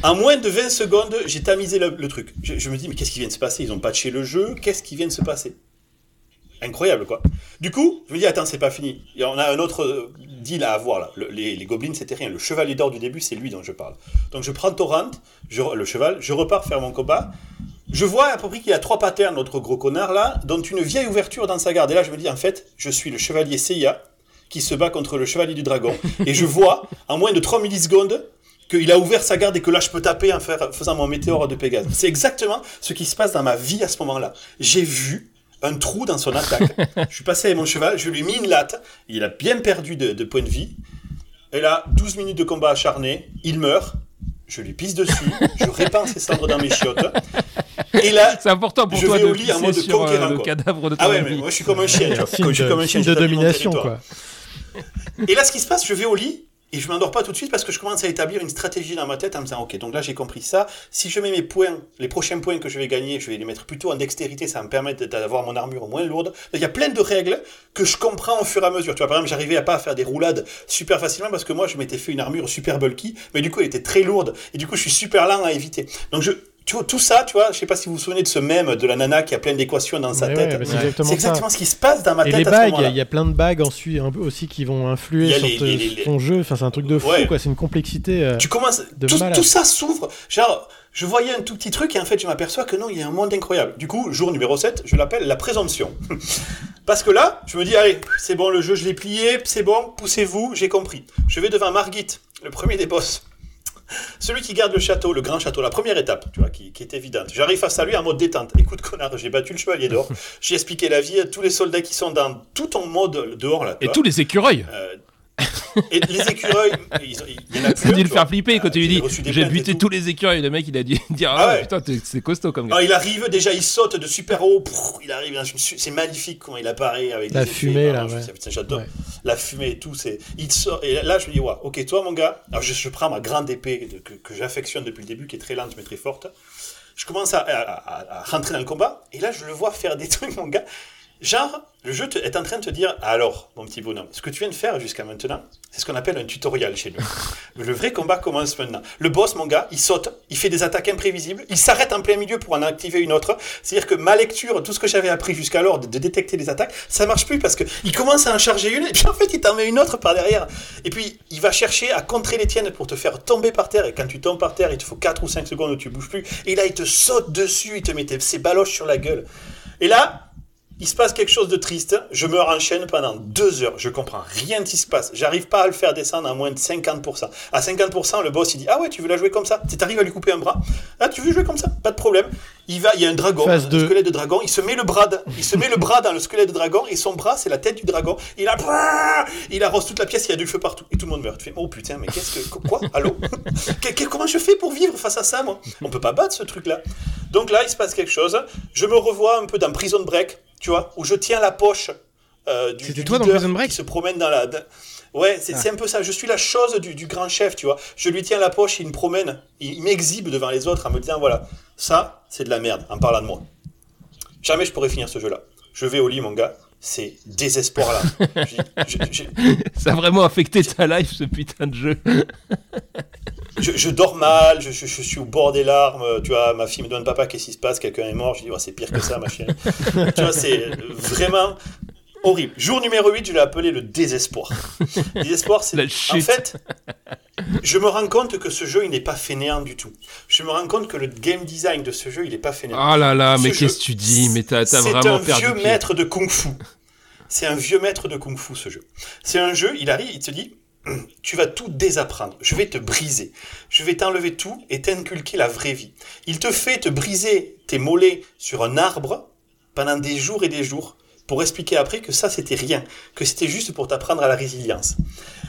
En moins de 20 secondes, j'ai tamisé le, le truc. Je, je me dis, mais qu'est-ce qui vient de se passer? Ils ont patché le jeu, qu'est-ce qui vient de se passer? Incroyable, quoi. Du coup, je me dis, attends, c'est pas fini. En a un autre euh, deal à avoir, là. Le- les, gobelins, c'était rien. Le chevalier d'or du début, c'est lui dont je parle. Donc, je prends Torrent, le cheval, je repars faire mon combat. Je vois à peu près qu'il a trois patterns, notre gros connard, là, dont une vieille ouverture dans sa garde. Et là, je me dis, en fait, je suis le chevalier Seiya, qui se bat contre le chevalier du dragon. Et je vois, en moins de 3 millisecondes, qu'il a ouvert sa garde et que là, je peux taper en faisant mon météore de Pégase. C'est exactement ce qui se passe dans ma vie à ce moment-là. J'ai vu un trou dans son attaque. je suis passé avec mon cheval, je lui ai mis une latte. Il a bien perdu de, de points de vie. Et là, 12 minutes de combat acharné, il meurt. Je lui pisse dessus, je répands ses cendres dans mes chiottes. Et là, C'est important pour Je toi vais de au lit en mode sur euh, conquérant, le quoi. cadavre de ton ah ouais, mais ami. moi je suis comme un chien, tu vois. Signe Je suis comme un chien, de domination, quoi. Et là, ce qui se passe, je vais au lit et je m'endors pas tout de suite parce que je commence à établir une stratégie dans ma tête en me disant, ok, donc là j'ai compris ça. Si je mets mes points, les prochains points que je vais gagner, je vais les mettre plutôt en dextérité, ça va me permettre d'avoir mon armure moins lourde. Il y a plein de règles que je comprends au fur et à mesure. Tu vois, par exemple, j'arrivais à pas faire des roulades super facilement parce que moi je m'étais fait une armure super bulky, mais du coup elle était très lourde et du coup je suis super lent à éviter. Donc je tu vois, tout ça, tu vois, je sais pas si vous vous souvenez de ce mème de la nana qui a plein d'équations dans sa Ouais, tête. ouais, bah, c'est exactement c'est ça. exactement ce qui se passe dans ma Et tête les à ce bagues, il y, a- il y a plein de bagues ensuite, un peu aussi qui vont influer sur les- te- les- les- ton jeu. Enfin, c'est un truc de fou, Ouais. quoi. C'est une complexité. euh, Tu commences, de tout, malade. tout ça s'ouvre. Genre, je voyais un tout petit truc et en fait, je m'aperçois que non, il y a un monde incroyable. Du coup, jour numéro 7, je l'appelle la présomption. Parce que là, je me dis, allez, c'est bon, le jeu, je l'ai plié, c'est bon, poussez-vous, j'ai compris. Je vais devant Margit, le premier des boss. Celui qui garde le château, le grand château, la première étape, tu vois, qui, qui est évidente. J'arrive face à lui en mode détente. Écoute, connard, j'ai battu le chevalier d'or. J'ai expliqué la vie à tous les soldats qui sont dans tout en mode dehors, là. Et vois. tous les écureuils. Euh, et les écureuils, ils- il y en a Ça a plus. dû le faire flipper quand tu lui dis j'ai buté tous les écureuils. Le mec il a dû dire Ah ah, ouais, putain c'est costaud comme gars. Alors, il arrive, déjà, il saute de super haut. il arrive, su- c'est magnifique quand il apparaît avec La fumée, là, J'adore. La fumée et tout. c'est Il sort, et là, je me dis, ouais, ok, toi, mon gars. Alors, je, prends ma grande épée que, j'affectionne depuis le début, qui est très lente, mais très forte. Je commence à rentrer dans le combat. Et là, je le vois faire des trucs, mon gars. Genre, le jeu te- est en train de te dire, alors, mon petit bonhomme, ce que tu viens de faire jusqu'à maintenant, c'est ce qu'on appelle un tutoriel chez nous. Le vrai combat commence maintenant. Le boss, mon gars, il saute, il fait des attaques imprévisibles, il s'arrête en plein milieu pour en activer une autre. C'est-à-dire que ma lecture, tout ce que j'avais appris jusqu'alors de, de détecter les attaques, ça marche plus parce que il commence à en charger une et puis en fait il t'en met une autre par derrière. Et puis il va chercher à contrer les tiennes pour te faire tomber par terre. Et quand tu tombes par terre, il te faut 4 ou 5 secondes où tu bouges plus. Et là il te saute dessus, il te met ses baloches sur la gueule. Et là, il se passe quelque chose de triste. Je meurs en chaîne pendant deux heures. Je comprends rien qui se passe. J'arrive pas à le faire descendre à moins de 50%. À 50%, le boss, il dit, ah ouais, tu veux la jouer comme ça? Tu arrives à lui couper un bras? Ah, tu veux jouer comme ça? Pas de problème. Il va, il y a un dragon, Phase un deux. squelette de dragon. Il se met le bras, de- il se met le bras dans le squelette de dragon et son bras, c'est la tête du dragon. Il a, il arrose toute la pièce, il y a du feu partout et tout le monde meurt. Tu fais, oh putain, mais qu'est-ce que, quoi? Allô? Comment je fais pour vivre face à ça, moi? On peut pas battre ce truc-là. Donc là, il se passe quelque chose. Je me revois un peu dans Prison Break, tu vois, où je tiens la poche euh, du, du toi dans leader Prison Break qui se promène dans la. dans- Ouais, c'est Ah. un peu ça. Je suis la chose du, du grand chef, tu vois. Je lui tiens la poche, il me promène, il, il m'exhibe devant les autres en me disant voilà, ça, c'est de la merde, en parlant de moi. Jamais je pourrais finir ce jeu-là. Je vais au lit, mon gars. C'est désespoir là. J'ai- j'ai- j'ai- Ça a vraiment affecté ta life ce putain de jeu. je, je dors mal, je, je- je suis au bord des larmes. Tu vois, ma fille me demande papa, qu'est-ce qui se passe? Quelqu'un est mort? Je dis, Ouais, c'est pire que ça, ma chérie. tu vois, c'est vraiment horrible. Jour numéro 8, je l'ai appelé le désespoir. Désespoir, c'est. La En fait, je me rends compte que ce jeu, il n'est pas fainéant du tout. Je me rends compte que le game design de ce jeu, il n'est pas fainéant. Oh là là, mais Ce qu'est-ce que tu dis? Mais t'as t'as c'est vraiment un perdu vieux pied. maître de kung-fu. C'est un vieux maître de kung-fu ce jeu. C'est un jeu, il arrive, il te dit, tu vas tout désapprendre. Je vais te briser. Je vais t'enlever tout et t'inculquer la vraie vie. Il te fait te briser tes mollets sur un arbre pendant des jours et des jours pour expliquer après que ça c'était rien, que c'était juste pour t'apprendre à la résilience.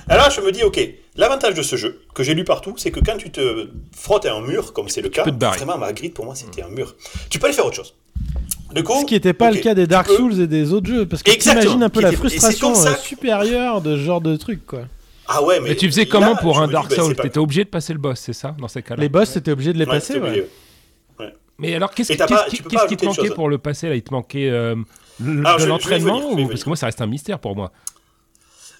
Alors je me dis ok, l'avantage de ce jeu que j'ai lu partout, c'est que quand tu te frottes à un mur, comme c'est le cas, peux te barrer. vraiment Marguerite pour moi c'était un mur. Tu peux aller faire autre chose. Du coup, Ce qui n'était pas le cas des tu Dark peux- Souls et des autres jeux, parce que Exactement, t'imagines un peu la frustration ça euh, supérieure de ce genre de truc, quoi. Ah ouais, mais, Mais tu faisais là, comment pour un Dark bah, Souls pas- T'étais obligé de passer le boss, c'est ça, dans ces cas-là Les boss, t'étais obligé de les Ouais, passer, ouais. Mais alors, qu'est-ce qui, tu te manquait pour le passer là? Il te manquait euh, de vais y l'entraînement ou parce que moi ça reste un mystère pour moi.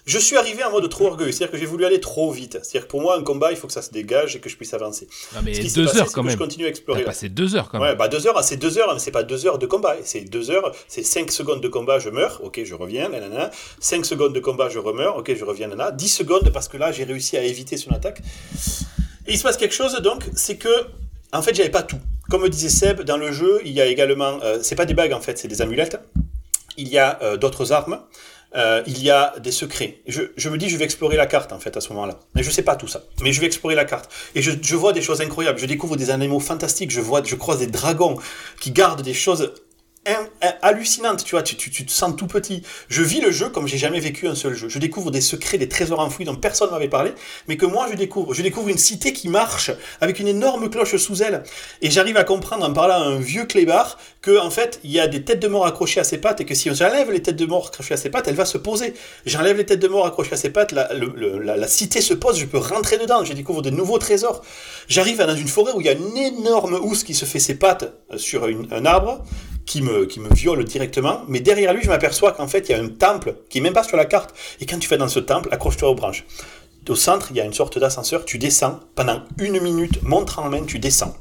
Je suis arrivé en mode trop orgueilleux, c'est-à-dire que j'ai voulu aller trop vite. C'est-à-dire que pour moi, un combat, il faut que ça se dégage et que je puisse avancer. Non mais Ce deux passé, heures quand même. Je continue à explorer. passé deux heures quand même. Ouais, bah deux heures, c'est deux heures, mais c'est pas deux heures de combat. C'est deux heures, c'est cinq secondes de combat, je meurs, ok, je reviens, nanana. Cinq secondes de combat, je remeurs, ok, je reviens, nanana. Dix secondes parce que là, j'ai réussi à éviter son attaque. Et il se passe quelque chose, donc, c'est que, en fait, j'avais pas tout. Comme disait Seb, dans le jeu, il y a également, euh, c'est pas des bagues en fait, c'est des amulettes. Il y a euh, d'autres armes. Euh, il y a des secrets. Je, me dis, je vais explorer la carte en fait à ce moment-là. Mais je sais pas tout ça. Mais je vais explorer la carte. Et je, je vois des choses incroyables. Je découvre des animaux fantastiques. Je vois, je croise des dragons qui gardent des choses in- in- hallucinantes. Tu vois, tu, te sens tout petit. Je vis le jeu comme j'ai jamais vécu un seul jeu. Je découvre des secrets, des trésors enfouis dont personne m'avait parlé, mais que moi je découvre. Je découvre une cité qui marche avec une énorme cloche sous elle. Et j'arrive à comprendre en parlant à un vieux clébard que en fait il y a des têtes de mort accrochées à ses pattes et que si j'enlève les têtes de mort accrochées à ses pattes, elle va se poser. J'enlève les têtes de mort accrochées à ses pattes, la, cité se pose, je peux rentrer dedans, je découvre de nouveaux trésors. J'arrive dans une forêt où il y a une énorme housse qui se fait ses pattes euh, sur un arbre qui me, qui me viole directement, mais derrière lui je m'aperçois qu'en fait il y a un temple qui est même pas sur la carte. Et quand tu vas dans ce temple, accroche-toi aux branches. Au centre, il y a une sorte d'ascenseur, tu descends, pendant une minute, montre en main, tu descends.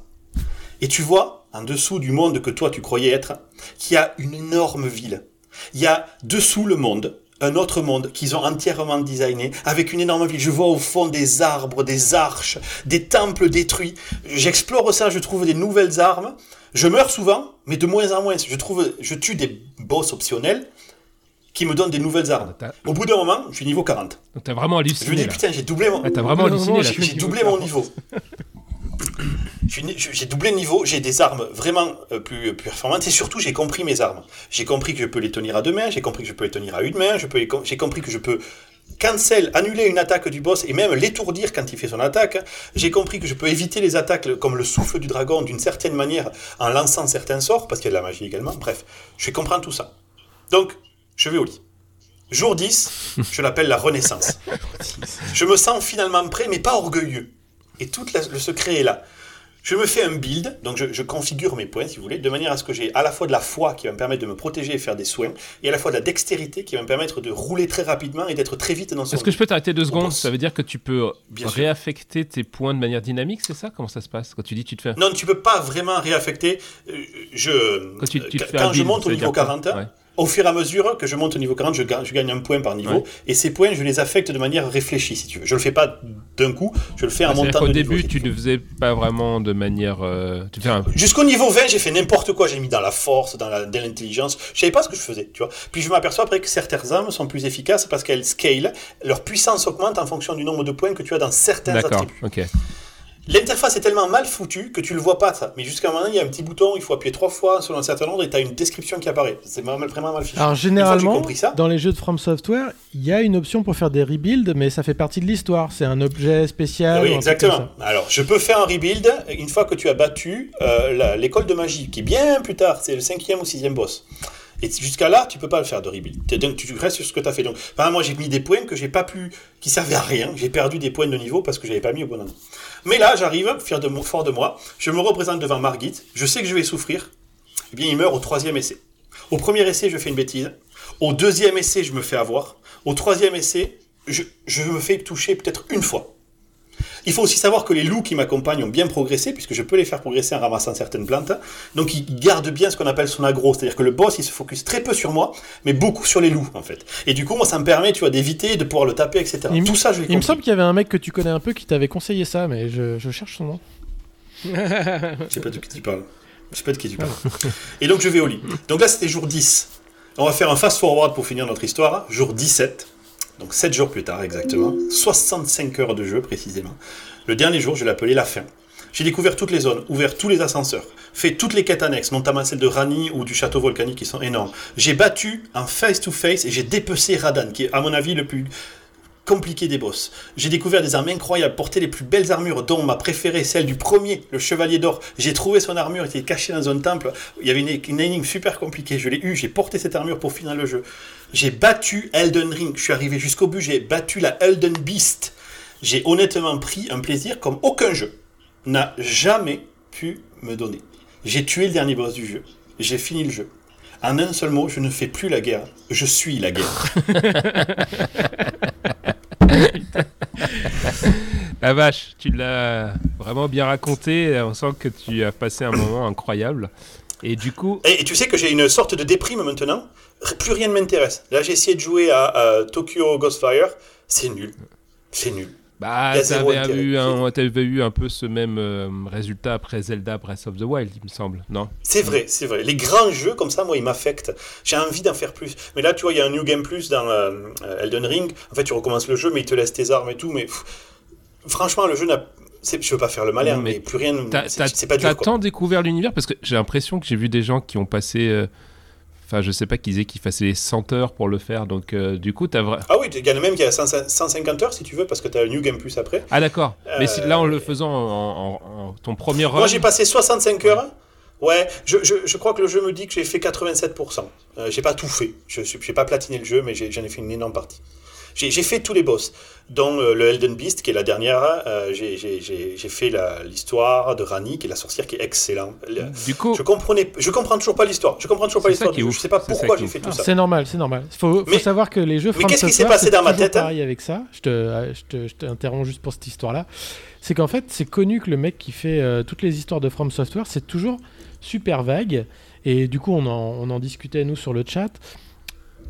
Et tu vois, en dessous du monde que toi tu croyais être, qu'il y a une énorme ville. Il y a dessous le monde, un autre monde qu'ils ont entièrement designé, avec une énorme ville. Je vois au fond des arbres, des arches, des temples détruits. J'explore ça, je trouve des nouvelles armes. Je meurs souvent, mais de moins en moins. Je trouve, je tue des boss optionnels qui me donnent des nouvelles armes. Au bout d'un moment, je suis niveau 40. donc t'as vraiment Je me halluciné dis, putain, j'ai doublé mon... Ah, t'as vraiment halluciné j'ai doublé mon niveau. J'ai doublé le niveau, j'ai des armes vraiment euh, plus, plus performantes et surtout j'ai compris mes armes. J'ai compris que je peux les tenir à deux mains, j'ai compris que je peux les tenir à une main, j'ai compris que je peux cancel, annuler une attaque du boss et même l'étourdir quand il fait son attaque. J'ai compris que je peux éviter les attaques comme le souffle du dragon d'une certaine manière en lançant certains sorts, parce qu'il y a de la magie également. Bref, je comprends tout ça. Donc, je vais au lit. Jour 10, je l'appelle la renaissance. Je me sens finalement prêt, mais pas orgueilleux. Et tout le secret est là. Je me fais un build, donc je, je configure mes points, si vous voulez, de manière à ce que j'ai à la fois de la foi qui va me permettre de me protéger et faire des soins, et à la fois de la dextérité qui va me permettre de rouler très rapidement et d'être très vite dans son Est-ce que je peux t'arrêter deux secondes. Ça veut dire que tu peux Bien sûr. réaffecter tes points de manière dynamique, c'est ça? Comment ça se passe? Quand tu dis tu te fais. Non, tu peux pas vraiment réaffecter. Euh, Je, Quand tu- tu te euh, quand je monte au niveau dire quoi? 40, Ouais. Au fur et à mesure que je monte au niveau 40, je gagne, je gagne un point par niveau. Ouais. Et ces points, je les affecte de manière réfléchie, si tu veux. Je le fais pas d'un coup, je le fais en Ah, montant de début, niveau. tu ne faisais pas vraiment de manière. euh, un. Jusqu'au niveau 20, j'ai fait n'importe quoi. J'ai mis dans la force, dans l'intelligence. Je savais pas ce que je faisais, tu vois. Puis je m'aperçois après que certaines armes sont plus efficaces parce qu'elles scale. Leur puissance augmente en fonction du nombre de points que tu as dans certains D'accord, attributs. ok. L'interface est tellement mal foutue que tu le vois pas, ça. Mais jusqu'à un moment, il y a un petit bouton, il faut appuyer trois fois selon un certain ordre et tu as une description qui apparaît. C'est vraiment, mal fichu. Alors généralement, ça, dans les jeux de From Software, il y a une option pour faire des rebuilds, mais ça fait partie de l'histoire. C'est un objet spécial. Oui, exactement. Alors, je peux faire un rebuild une fois que tu as battu euh, l'école de magie, qui est bien plus tard, c'est le cinquième ou sixième boss. Et jusqu'à là, tu peux pas le faire de rebuild. Donc, tu restes sur ce que tu as fait. Donc, moi, j'ai mis des points que j'ai pas pu, qui servaient à rien. J'ai perdu des points de niveau parce que j'avais pas mis au bon endroit. Mais là, j'arrive, fort de moi, je me représente devant Margit, je sais que je vais souffrir. Eh bien, il meurt au troisième essai. Au premier essai, je fais une bêtise. Au deuxième essai, je me fais avoir. Au troisième essai, je me fais toucher peut-être une fois. Il faut aussi savoir que les loups qui m'accompagnent ont bien progressé, puisque je peux les faire progresser en ramassant certaines plantes. Donc ils gardent bien ce qu'on appelle son aggro, c'est-à-dire que le boss il se focus très peu sur moi, mais beaucoup sur les loups en fait. Et du coup, moi ça me permet, tu vois, d'éviter de pouvoir le taper, etc. Il me- Tout ça, je l'ai Il me semble qu'il y avait un mec que tu connais un peu qui t'avait conseillé ça, mais je, je cherche son nom. Je sais pas de qui tu parles. Je sais pas de qui tu parles. Et donc je vais au lit. Donc là c'était jour 10. On va faire un fast forward pour finir notre histoire. Jour 17. Donc 7 jours plus tard exactement, 65 heures de jeu précisément. Le dernier jour, je l'ai appelé la fin. J'ai découvert toutes les zones, ouvert tous les ascenseurs, fait toutes les quêtes annexes, notamment celles de Rani ou du château volcanique qui sont énormes. J'ai battu en face-to-face et j'ai dépecé Radan, qui est à mon avis le plus compliqué des boss. J'ai découvert des armes incroyables, porté les plus belles armures, dont ma préférée, celle du premier, le Chevalier d'Or. J'ai trouvé son armure, était cachée dans un temple. Il y avait une, une énigme super compliquée. Je l'ai eu, j'ai porté cette armure pour finir le jeu. J'ai battu Elden Ring. Je suis arrivé jusqu'au but. J'ai battu la Elden Beast. J'ai honnêtement pris un plaisir comme aucun jeu n'a jamais pu me donner. J'ai tué le dernier boss du jeu. J'ai fini le jeu. En un seul mot, je ne fais plus la guerre. Je suis la guerre. La vache, tu l'as vraiment bien raconté. On sent que tu as passé un moment incroyable. Et du coup. Et, tu sais que j'ai une sorte de déprime maintenant. Plus rien ne m'intéresse. Là, j'ai essayé de jouer à, à Tokyo Ghostfire. C'est nul. C'est nul. Bah, t'avais eu, un, eu un peu ce même euh, résultat après Zelda Breath of the Wild, il me semble, non? C'est vrai, c'est vrai. Les grands jeux comme ça, moi, ils m'affectent. J'ai envie d'en faire plus. Mais là, tu vois, il y a un New Game Plus dans euh, Elden Ring. En fait, tu recommences le jeu, mais il te laisse tes armes et tout. Mais pff, franchement, le jeu n'a. Je veux pas faire le malin, mais mais, plus rien. T'as C'est t'as- c'est pas t'as dur. quoi. tant découvert l'univers parce que j'ai l'impression que j'ai vu des gens qui ont passé. euh, Enfin, je sais pas qu'ils disaient qu'ils passaient les 100 heures pour le faire, donc euh, du coup, t'as vrai. Ah oui, il y en a même qui a 100 150 heures si tu veux, parce que tu as le New Game Plus après. Ah, d'accord. Mais si- là, en Euh, le faisant en, en- en- ton premier run. Moi, j'ai passé 65 heures. Ouais, je, je, je crois que le jeu me dit que j'ai fait 87%. Euh, j'ai pas tout fait. Je n'ai pas platiné le jeu, mais j'en ai, fait une énorme partie. J'ai fait tous les boss, dont euh, le Elden Beast, qui est la dernière. euh, j'ai- fait l'histoire de Rani, qui est la sorcière, qui est excellent. Le- Du coup, Je comprenais, je comprends toujours pas l'histoire. Je comprends toujours pas l'histoire. Je sais pas pourquoi j'ai fait tout Alors, ça. C'est normal, c'est normal. Il faut, faut Mais- savoir que les jeux mais qu'est-ce qui s'est passé dans ma tête, hein avec ça. Je te, je te, je t'interromps juste pour cette histoire-là. C'est qu'en fait, c'est connu que le mec qui fait euh, toutes les histoires de From Software, c'est toujours super vague. Et du coup, on en, on en discutait, nous, sur le chat.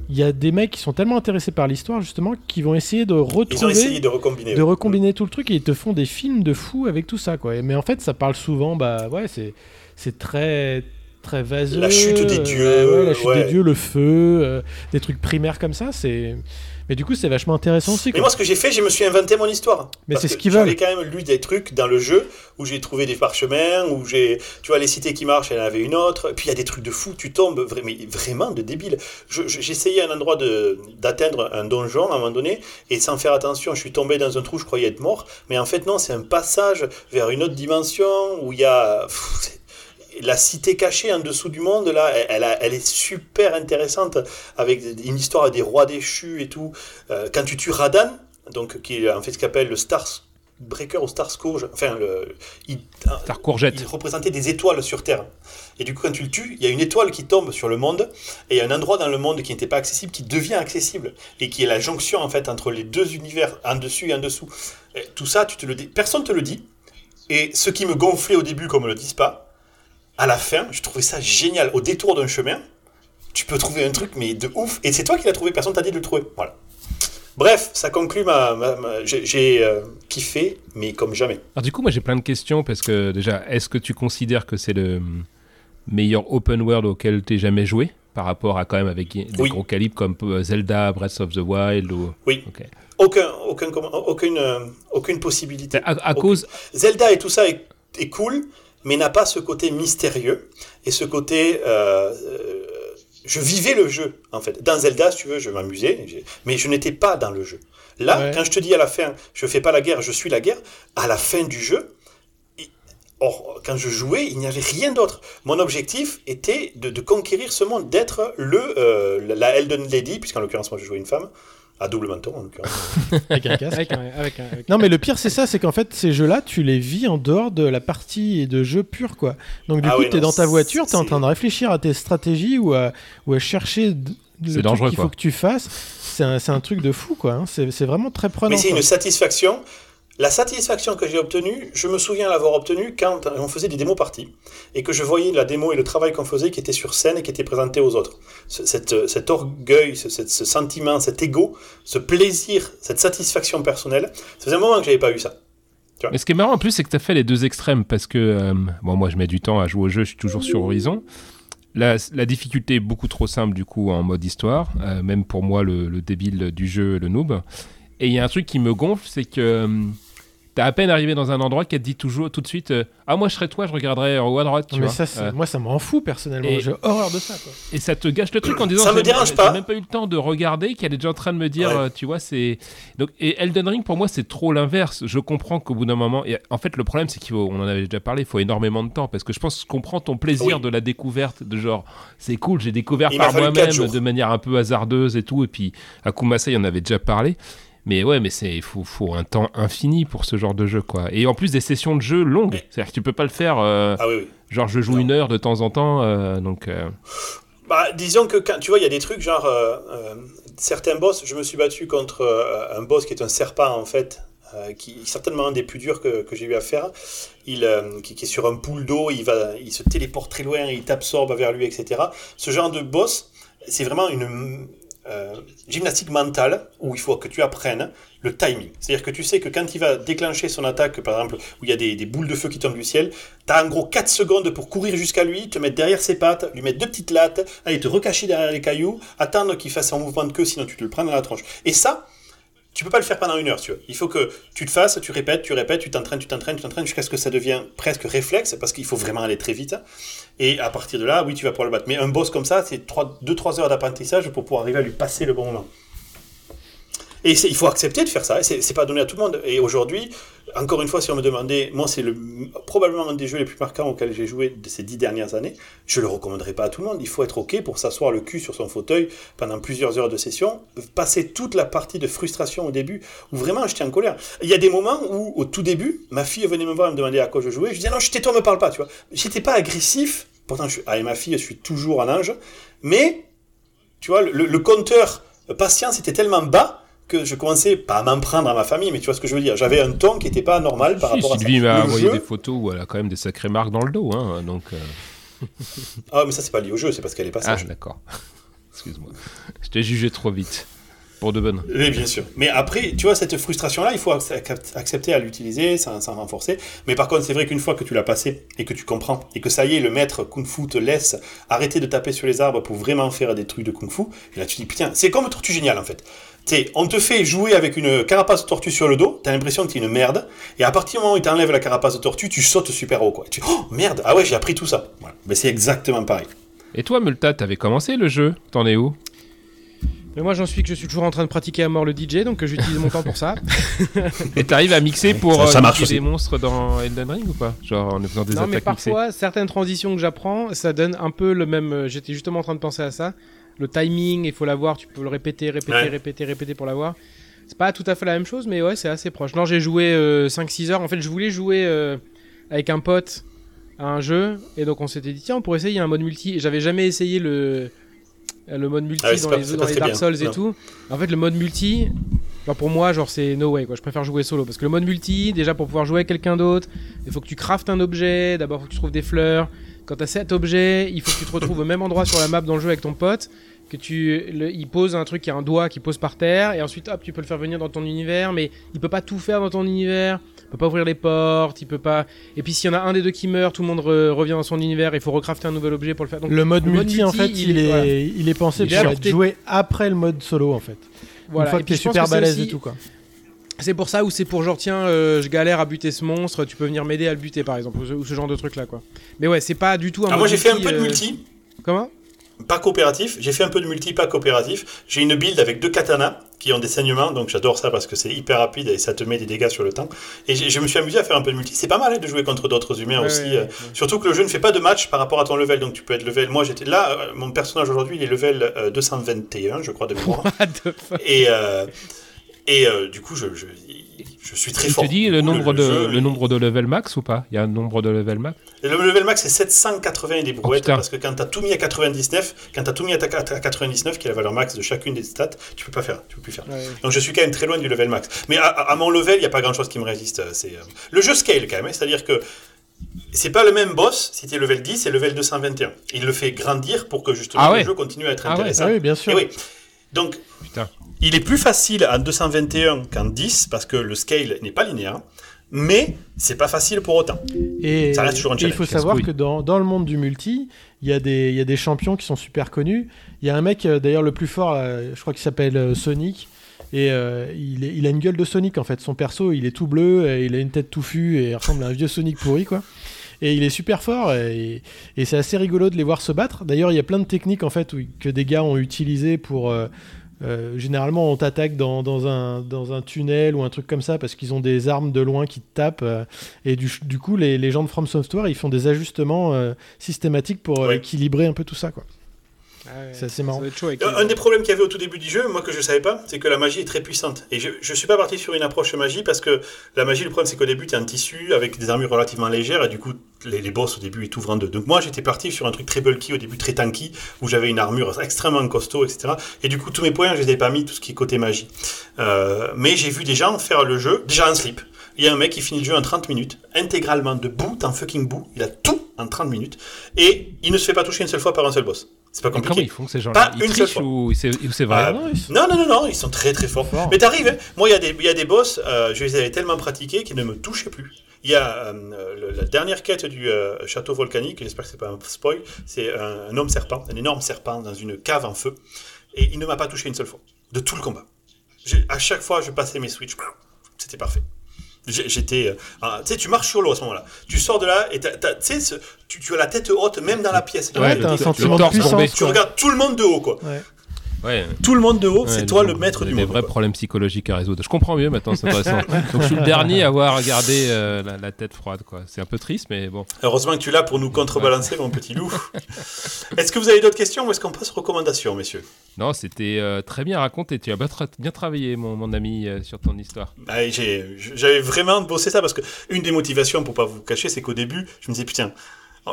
Il y a des mecs qui sont tellement intéressés par l'histoire, justement, qui vont essayer de Ils ont retrouver essayé de recombiner. de recombiner tout le truc et ils te font des films de fous avec tout ça quoi. Mais en fait, ça parle souvent bah ouais, c'est c'est très très vaseux. La chute des euh, dieux, ouais, la chute des dieux, le feu, euh, des trucs primaires comme ça, c'est mais du coup, c'est vachement intéressant aussi Mais quoi. moi, ce que j'ai fait, je me suis inventé mon histoire. Mais c'est ce qu'ils J'avais veulent. quand même lu des trucs dans le jeu où j'ai trouvé des parchemins, où j'ai, tu vois, les cités qui marchent, y en avait une autre. Et puis il y a des trucs de fou, tu tombes mais vraiment de débile. Je- je- J'essayais un endroit d'atteindre un donjon à un moment donné, et sans faire attention, je suis tombé dans un trou, je croyais être mort. Mais en fait, non, c'est un passage vers une autre dimension où il y a. pff, la cité cachée en dessous du monde, là, elle, elle a- elle est super intéressante, avec une histoire des rois déchus et tout. Euh, quand tu tues Radan, donc qui est en fait ce qu'on appelle le Star Breaker ou Star Scourge, enfin, le, il, Star Courgette. il représentait des étoiles sur Terre. Et du coup, quand tu le tues, il y a une étoile qui tombe sur le monde, et il y a un endroit dans le monde qui n'était pas accessible qui devient accessible, et qui est la jonction en fait entre les deux univers, en dessus et en dessous. Et tout ça, tu te le dis, personne te le dit. Et ce qui me gonflait au début, comme me le disent pas, à la fin, je trouvais ça génial. Au détour d'un chemin, tu peux trouver un truc, mais de ouf. Et c'est toi qui l'as trouvé, personne t'a dit de le trouver. Voilà. Bref, ça conclut ma. ma- ma- j'ai euh, kiffé, mais comme jamais. Alors du coup, moi j'ai plein de questions parce que déjà, est-ce que tu considères que c'est le meilleur open world auquel t'aies jamais joué par rapport à quand même avec des Oui. gros calibres comme euh, Zelda, Breath of the Wild ou... Oui. Ok. Aucun, aucun, aucune, euh, aucune possibilité. À, à Aucune. cause... Zelda et tout ça est, est cool, mais n'a pas ce côté mystérieux et ce côté. euh, euh, je vivais le jeu, en fait. Dans Zelda, si tu veux, je m'amusais, mais je n'étais pas dans le jeu. Là, Ouais. quand je te dis à la fin, je fais pas la guerre, je suis la guerre, à la fin du jeu, or, quand je jouais, il n'y avait rien d'autre. Mon objectif était de, de conquérir ce monde, d'être le euh, la Elden Lady, puisqu'en l'occurrence, moi, je jouais une femme, à double menton, en l'occurrence. Avec un casque. Avec un, avec un- avec- Non mais le pire c'est ça, c'est qu'en fait ces jeux-là, tu les vis en dehors de la partie de jeu pur quoi. Donc du Ah coup, oui, tu es non, dans ta voiture, tu es en train de réfléchir à tes stratégies ou à, ou à chercher le truc qu'il faut que tu fasses. C'est un, truc de fou quoi. hein. C'est vraiment très prenant. Mais c'est une satisfaction. La satisfaction que j'ai obtenue, je me souviens l'avoir obtenue quand on faisait des démos parties et que je voyais la démo et le travail qu'on faisait qui était sur scène et qui était présenté aux autres. Ce- cette- cet orgueil, ce, ce sentiment, cet ego, ce plaisir, cette satisfaction personnelle, ça faisait un moment que j'avais pas eu ça. Mais ce qui est marrant en plus, c'est que tu as fait les deux extrêmes parce que, euh, bon, moi je mets du temps à jouer au jeu, je suis toujours sur Horizon. la, difficulté est beaucoup trop simple du coup en mode histoire, euh, même pour moi le, le débile du jeu, le noob. Et il y a un truc qui me gonfle, c'est que t'as à peine arrivé dans un endroit qui te dit toujours tout de suite euh, Ah, moi je serais toi, je regarderais en haut à droite. Tu mais vois. ça, Euh, moi, ça m'en fout personnellement. J'ai horreur de ça. Quoi. et ça te gâche le truc en disant Ça me j'ai- dérange j'ai pas. même pas eu le temps de regarder qu'elle est déjà en train de me dire Ouais. euh, tu vois c'est donc et Elden Ring pour moi c'est trop l'inverse je comprends qu'au bout d'un moment et en fait le problème c'est qu'il faut on en avait déjà parlé il faut énormément de temps parce que je pense qu'on comprend ton plaisir Oui. de la découverte de genre c'est cool j'ai découvert Il par moi-même de manière un peu hasardeuse et tout et puis à Kumasa il en avait déjà parlé mais ouais, mais c'est il faut, faut un temps infini pour ce genre de jeu quoi. Et en plus des sessions de jeu longues, c'est-à-dire que tu peux pas le faire euh, Ah oui, oui. genre je joue Non. une heure de temps en temps euh, donc euh, Bah, disons que quand, tu vois, il y a des trucs genre certains boss. Je me suis battu contre un boss qui est un serpent en fait, qui est certainement un des plus durs que, que j'ai eu à faire. Il, euh, qui, qui est sur un pool d'eau, il va, il se téléporte très loin, il t'absorbe vers lui, etc. Ce genre de boss, c'est vraiment une euh, gymnastique mentale où il faut que tu apprennes le timing. C'est-à-dire que tu sais que quand il va déclencher son attaque, par exemple, où il y a des, boules de feu qui tombent du ciel, tu as en gros 4 secondes pour courir jusqu'à lui, te mettre derrière ses pattes, lui mettre deux petites lattes, aller te recacher derrière les cailloux, attendre qu'il fasse un mouvement de queue, sinon tu te le prends dans la tronche. Et ça, tu peux pas le faire pendant une heure, tu veux. Il faut que tu te fasses, tu répètes, tu répètes, tu t'entraînes, tu t'entraînes, tu t'entraînes, jusqu'à ce que ça devienne presque réflexe, parce qu'il faut vraiment aller très vite. Et à partir de là, oui, tu vas pouvoir le battre. Mais un boss comme ça, c'est 2-3 heures d'apprentissage pour pouvoir arriver à lui passer le bon moment. Et il faut accepter de faire ça, c'est pas donné à tout le monde. Et aujourd'hui, encore une fois, si on me demandait, moi c'est le, probablement un des jeux les plus marquants auxquels j'ai joué de ces dix dernières années, je le recommanderais pas à tout le monde. Il faut être OK pour s'asseoir le cul sur son fauteuil pendant plusieurs heures de session, passer toute la partie de frustration au début, où vraiment j'étais en colère. Il y a des moments où, au tout début, ma fille venait me voir et me demander à quoi je jouais, je disais non, je tais-toi, me parle pas, tu vois. J'étais pas agressif, pourtant je suis, avec ma fille, je suis toujours un ange, mais, tu vois, le, le compteur patience était tellement bas que je commençais pas à m'en prendre à ma famille, mais tu vois ce que je veux dire. J'avais un ton qui était pas normal par Si, rapport à ça. Sylvie m'a envoyé jeu- des photos où elle a quand même des sacrées marques dans le dos, hein, donc. euh, Ah, mais ça, c'est pas lié au jeu, c'est parce qu'elle est pas Ah, sage. d'accord. Excuse-moi. Je t'ai jugé trop vite. Pour de bonnes. Oui, bien sûr. Mais après, tu vois, cette frustration-là, il faut ac- accepter à l'utiliser sans, sans renforcer. Mais par contre, c'est vrai qu'une fois que tu l'as passé et que tu comprends, et que ça y est, le maître Kung Fu te laisse arrêter de taper sur les arbres pour vraiment faire des trucs de Kung Fu, et là tu dis, putain, c'est comme Tortue Géniale en fait. Tu sais, on te fait jouer avec une carapace de tortue sur le dos, t'as l'impression que t'es une merde, et à partir du moment où il t'enlève la carapace de tortue, tu sautes super haut, quoi. Tu oh merde, ah ouais, j'ai appris tout ça. Voilà. Mais c'est exactement pareil. Et toi, Multa, t'avais commencé le jeu T'en es où? Mais moi, j'en suis que je suis toujours en train de pratiquer à mort le DJ, donc j'utilise mon temps pour ça. Et t'arrives à mixer pour Ça- ça euh, marche niquer aussi. des monstres dans Elden Ring ou pas? Genre en faisant des non, mais mixées parfois, certaines transitions que j'apprends, ça donne un peu le même. euh, J'étais justement en train de penser à ça. Le timing, il faut l'avoir, tu peux le répéter, répéter, Ouais. répéter, répéter pour l'avoir. C'est pas tout à fait la même chose, mais ouais, c'est assez proche. Non, j'ai joué euh, 5-6 heures. En fait, je voulais jouer euh, avec un pote à un jeu, et donc on s'était dit, tiens, on pourrait essayer un mode multi. J'avais jamais essayé le, le mode multi Ah ouais, dans pas- les, dans les Dark bien. Souls et Non. tout. En fait, le mode multi, bah, pour moi, genre, c'est no way, quoi. Je préfère jouer solo. Parce que le mode multi, déjà, pour pouvoir jouer avec quelqu'un d'autre, il faut que tu craftes un objet. D'abord, il faut que tu trouves des fleurs. Quand tu as cet objet, il faut que tu te retrouves au même endroit sur la map dans le jeu avec ton pote. Que tu, le- il pose un truc qui a un doigt qui pose par terre. Et ensuite, hop, tu peux le faire venir dans ton univers. Mais il peut pas tout faire dans ton univers. Il peut pas ouvrir les portes. Il peut pas. Et puis, s'il y en a un des deux qui meurt, tout le monde re- revient dans son univers. Il faut recrafter un nouvel objet pour le faire. Donc, Le mode le mode multi, en fait, il il, est- voilà. il est pensé pour être joué après le mode solo, en fait. voilà. Une fois Et que t'es super balèze aussi- et tout, quoi. C'est pour ça ou c'est pour genre tiens euh, je galère à buter ce monstre, tu peux venir m'aider à le buter par exemple ou ce, ou ce genre de truc là quoi. Mais ouais c'est pas du tout un. Ah, mode moi, j'ai fait un peu de euh, multi. Comment? Pas coopératif. J'ai fait un peu de multi, pas coopératif. J'ai une build avec deux katanas qui ont des saignements, donc j'adore ça parce que c'est hyper rapide et ça te met des dégâts sur le temps. Et je me suis amusé à faire un peu de multi. C'est pas mal hein, de jouer contre d'autres humains Ouais, aussi. ouais, euh, ouais. Surtout que le jeu ne fait pas de match par rapport à ton level, donc tu peux être level. Moi j'étais là, mon personnage aujourd'hui il est level euh, 221, je crois de mémoire. Et euh, et euh, du coup je, je, je suis très Tu fort. te dis le coup, nombre, de, jeu, le nombre de level max ou pas? Il y a un nombre de level max? Et Le level max c'est 780 et des brouettes putain. parce que quand t'as tout mis à 99, quand t'as tout mis à ta- à 99 qui est la valeur max de chacune des stats, tu peux pas faire, tu peux plus faire. Ouais. Donc je suis quand même très loin du level max. Mais à, à mon level, il n'y a pas grand chose qui me résiste. C'est euh, le jeu scale quand même, hein. c'est-à-dire que c'est pas le même boss si t'es level 10 et level 221. Il le fait grandir pour que justement Ah ouais. le jeu continue à être Ah ouais. intéressant. Ah oui, bien Et sûr. oui. Donc Putain. Il est plus facile en 221 qu'en 10 parce que le scale n'est pas linéaire. mais c'est pas facile pour autant. Et, Ça reste toujours un et il faut savoir que dans, dans le monde du multi, il y, a des- il y a des champions qui sont super connus. Il y a un mec, euh, d'ailleurs, le plus fort, euh, je crois qu'il s'appelle euh, Sonic. Et euh, il, est- il a une gueule de Sonic en fait. Son perso, il est tout bleu, et il a une tête touffue et il ressemble à un vieux Sonic pourri quoi. Et il est super fort et, et c'est assez rigolo de les voir se battre. D'ailleurs, il y a plein de techniques en fait où- que des gars ont utilisées pour. euh, euh, généralement, on t'attaque dans, dans un, dans un tunnel ou un truc comme ça parce qu'ils ont des armes de loin qui te tapent. euh, et du, du coup, les, les gens de From Software, ils font des ajustements euh, systématiques pour équilibrer un peu tout ça. Quoi. Ouais, C'est assez ça marrant. doit être chaud avec Un, les- un des problèmes qu'il y avait au tout début du jeu, moi que je savais pas, c'est que la magie est très puissante. Et je, je suis pas parti sur une approche magie parce que la magie, le problème c'est qu'au début tu es en tissu avec des armures relativement légères et du coup les, les boss au début ils t'ouvrent en deux. Donc moi j'étais parti sur un truc très bulky au début, très tanky, où j'avais une armure extrêmement costaud, etc. Et du coup tous mes points je les ai pas mis, tout ce qui est côté magie. Euh, mais j'ai vu des gens faire le jeu, déjà en slip. Il y a un mec qui finit le jeu en 30 minutes, intégralement de bout en fucking bout, il a tout en 30 minutes, et il ne se fait pas toucher une seule fois par un seul boss. C'est pas Mais comment compliqué. ils font ces gens-là Pas Ils une seule trichent fois. ou c'est vrai Ah, non, non, non, non, ils sont très très forts. Fort. Mais t'arrives, hein. moi il y, a des- il y a des boss, euh, je les avais tellement pratiqués qu'ils ne me touchaient plus. Il y a euh, le- la dernière quête du euh, château volcanique, j'espère que c'est pas un spoil, c'est un, un homme serpent, un énorme serpent dans une cave en feu, et il ne m'a pas touché une seule fois, de tout le combat. À chaque fois, je passais mes switches, c'était parfait. J'étais, euh, tu sais, tu marches sur l'eau à ce moment-là. Tu sors de là et t'as- t'as- tu sais, ce- tu, tu as la tête haute même dans la pièce. Ouais, le- t'as un sentiment de puissance. Tu regardes tout le monde de haut, quoi. Ouais. Ouais. Tout le monde de haut, Ouais, c'est toi le maître du monde. Des vrais quoi. problèmes psychologiques à résoudre. Je comprends mieux maintenant, c'est intéressant. Donc je suis le dernier à avoir gardé euh, la, la tête froide, quoi. C'est un peu triste, mais bon. Heureusement que tu es là pour nous contrebalancer, mon petit loup. Est-ce que vous avez d'autres questions ou est-ce qu'on passe aux recommandations, messieurs? Non, c'était euh, très bien raconté. Tu as bien, tra- bien travaillé, mon, mon ami, euh, sur ton histoire. Ah, j'ai- J'avais vraiment bossé ça parce que une des motivations, pour pas vous cacher, c'est qu'au début, je me disais putain.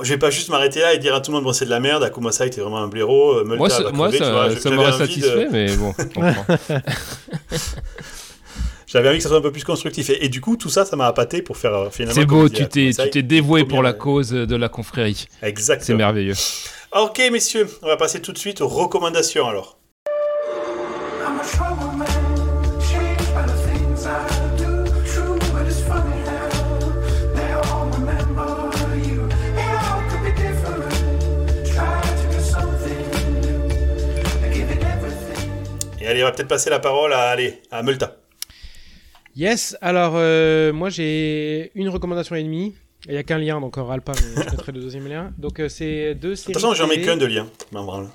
Je vais pas juste m'arrêter là et dire à tout le monde bon c'est de la merde, Akuma ça était vraiment un blaireau, euh, Multa Moi, va ça, moi, crever, tu ça, vois, ça j'avais m'aurait envie de- satisfait, mais bon. J'avais envie que ça soit un peu plus constructif. Et, et du coup, tout ça, ça m'a appâté pour faire euh, finalement. C'est beau, tu t'es, tu t'es dévoué pour la cause de la confrérie. C'est Exactement. merveilleux. Ok, messieurs, on va passer tout de suite aux recommandations alors. Et on va peut-être passer la parole à, allez, à Multa. Yes, alors euh, moi j'ai une recommandation et demie. Il n'y a qu'un lien, donc on râle pas, mais je mettrai le deuxième lien. Donc euh, c'est deux De toute façon, j'en mets qu'un de lien.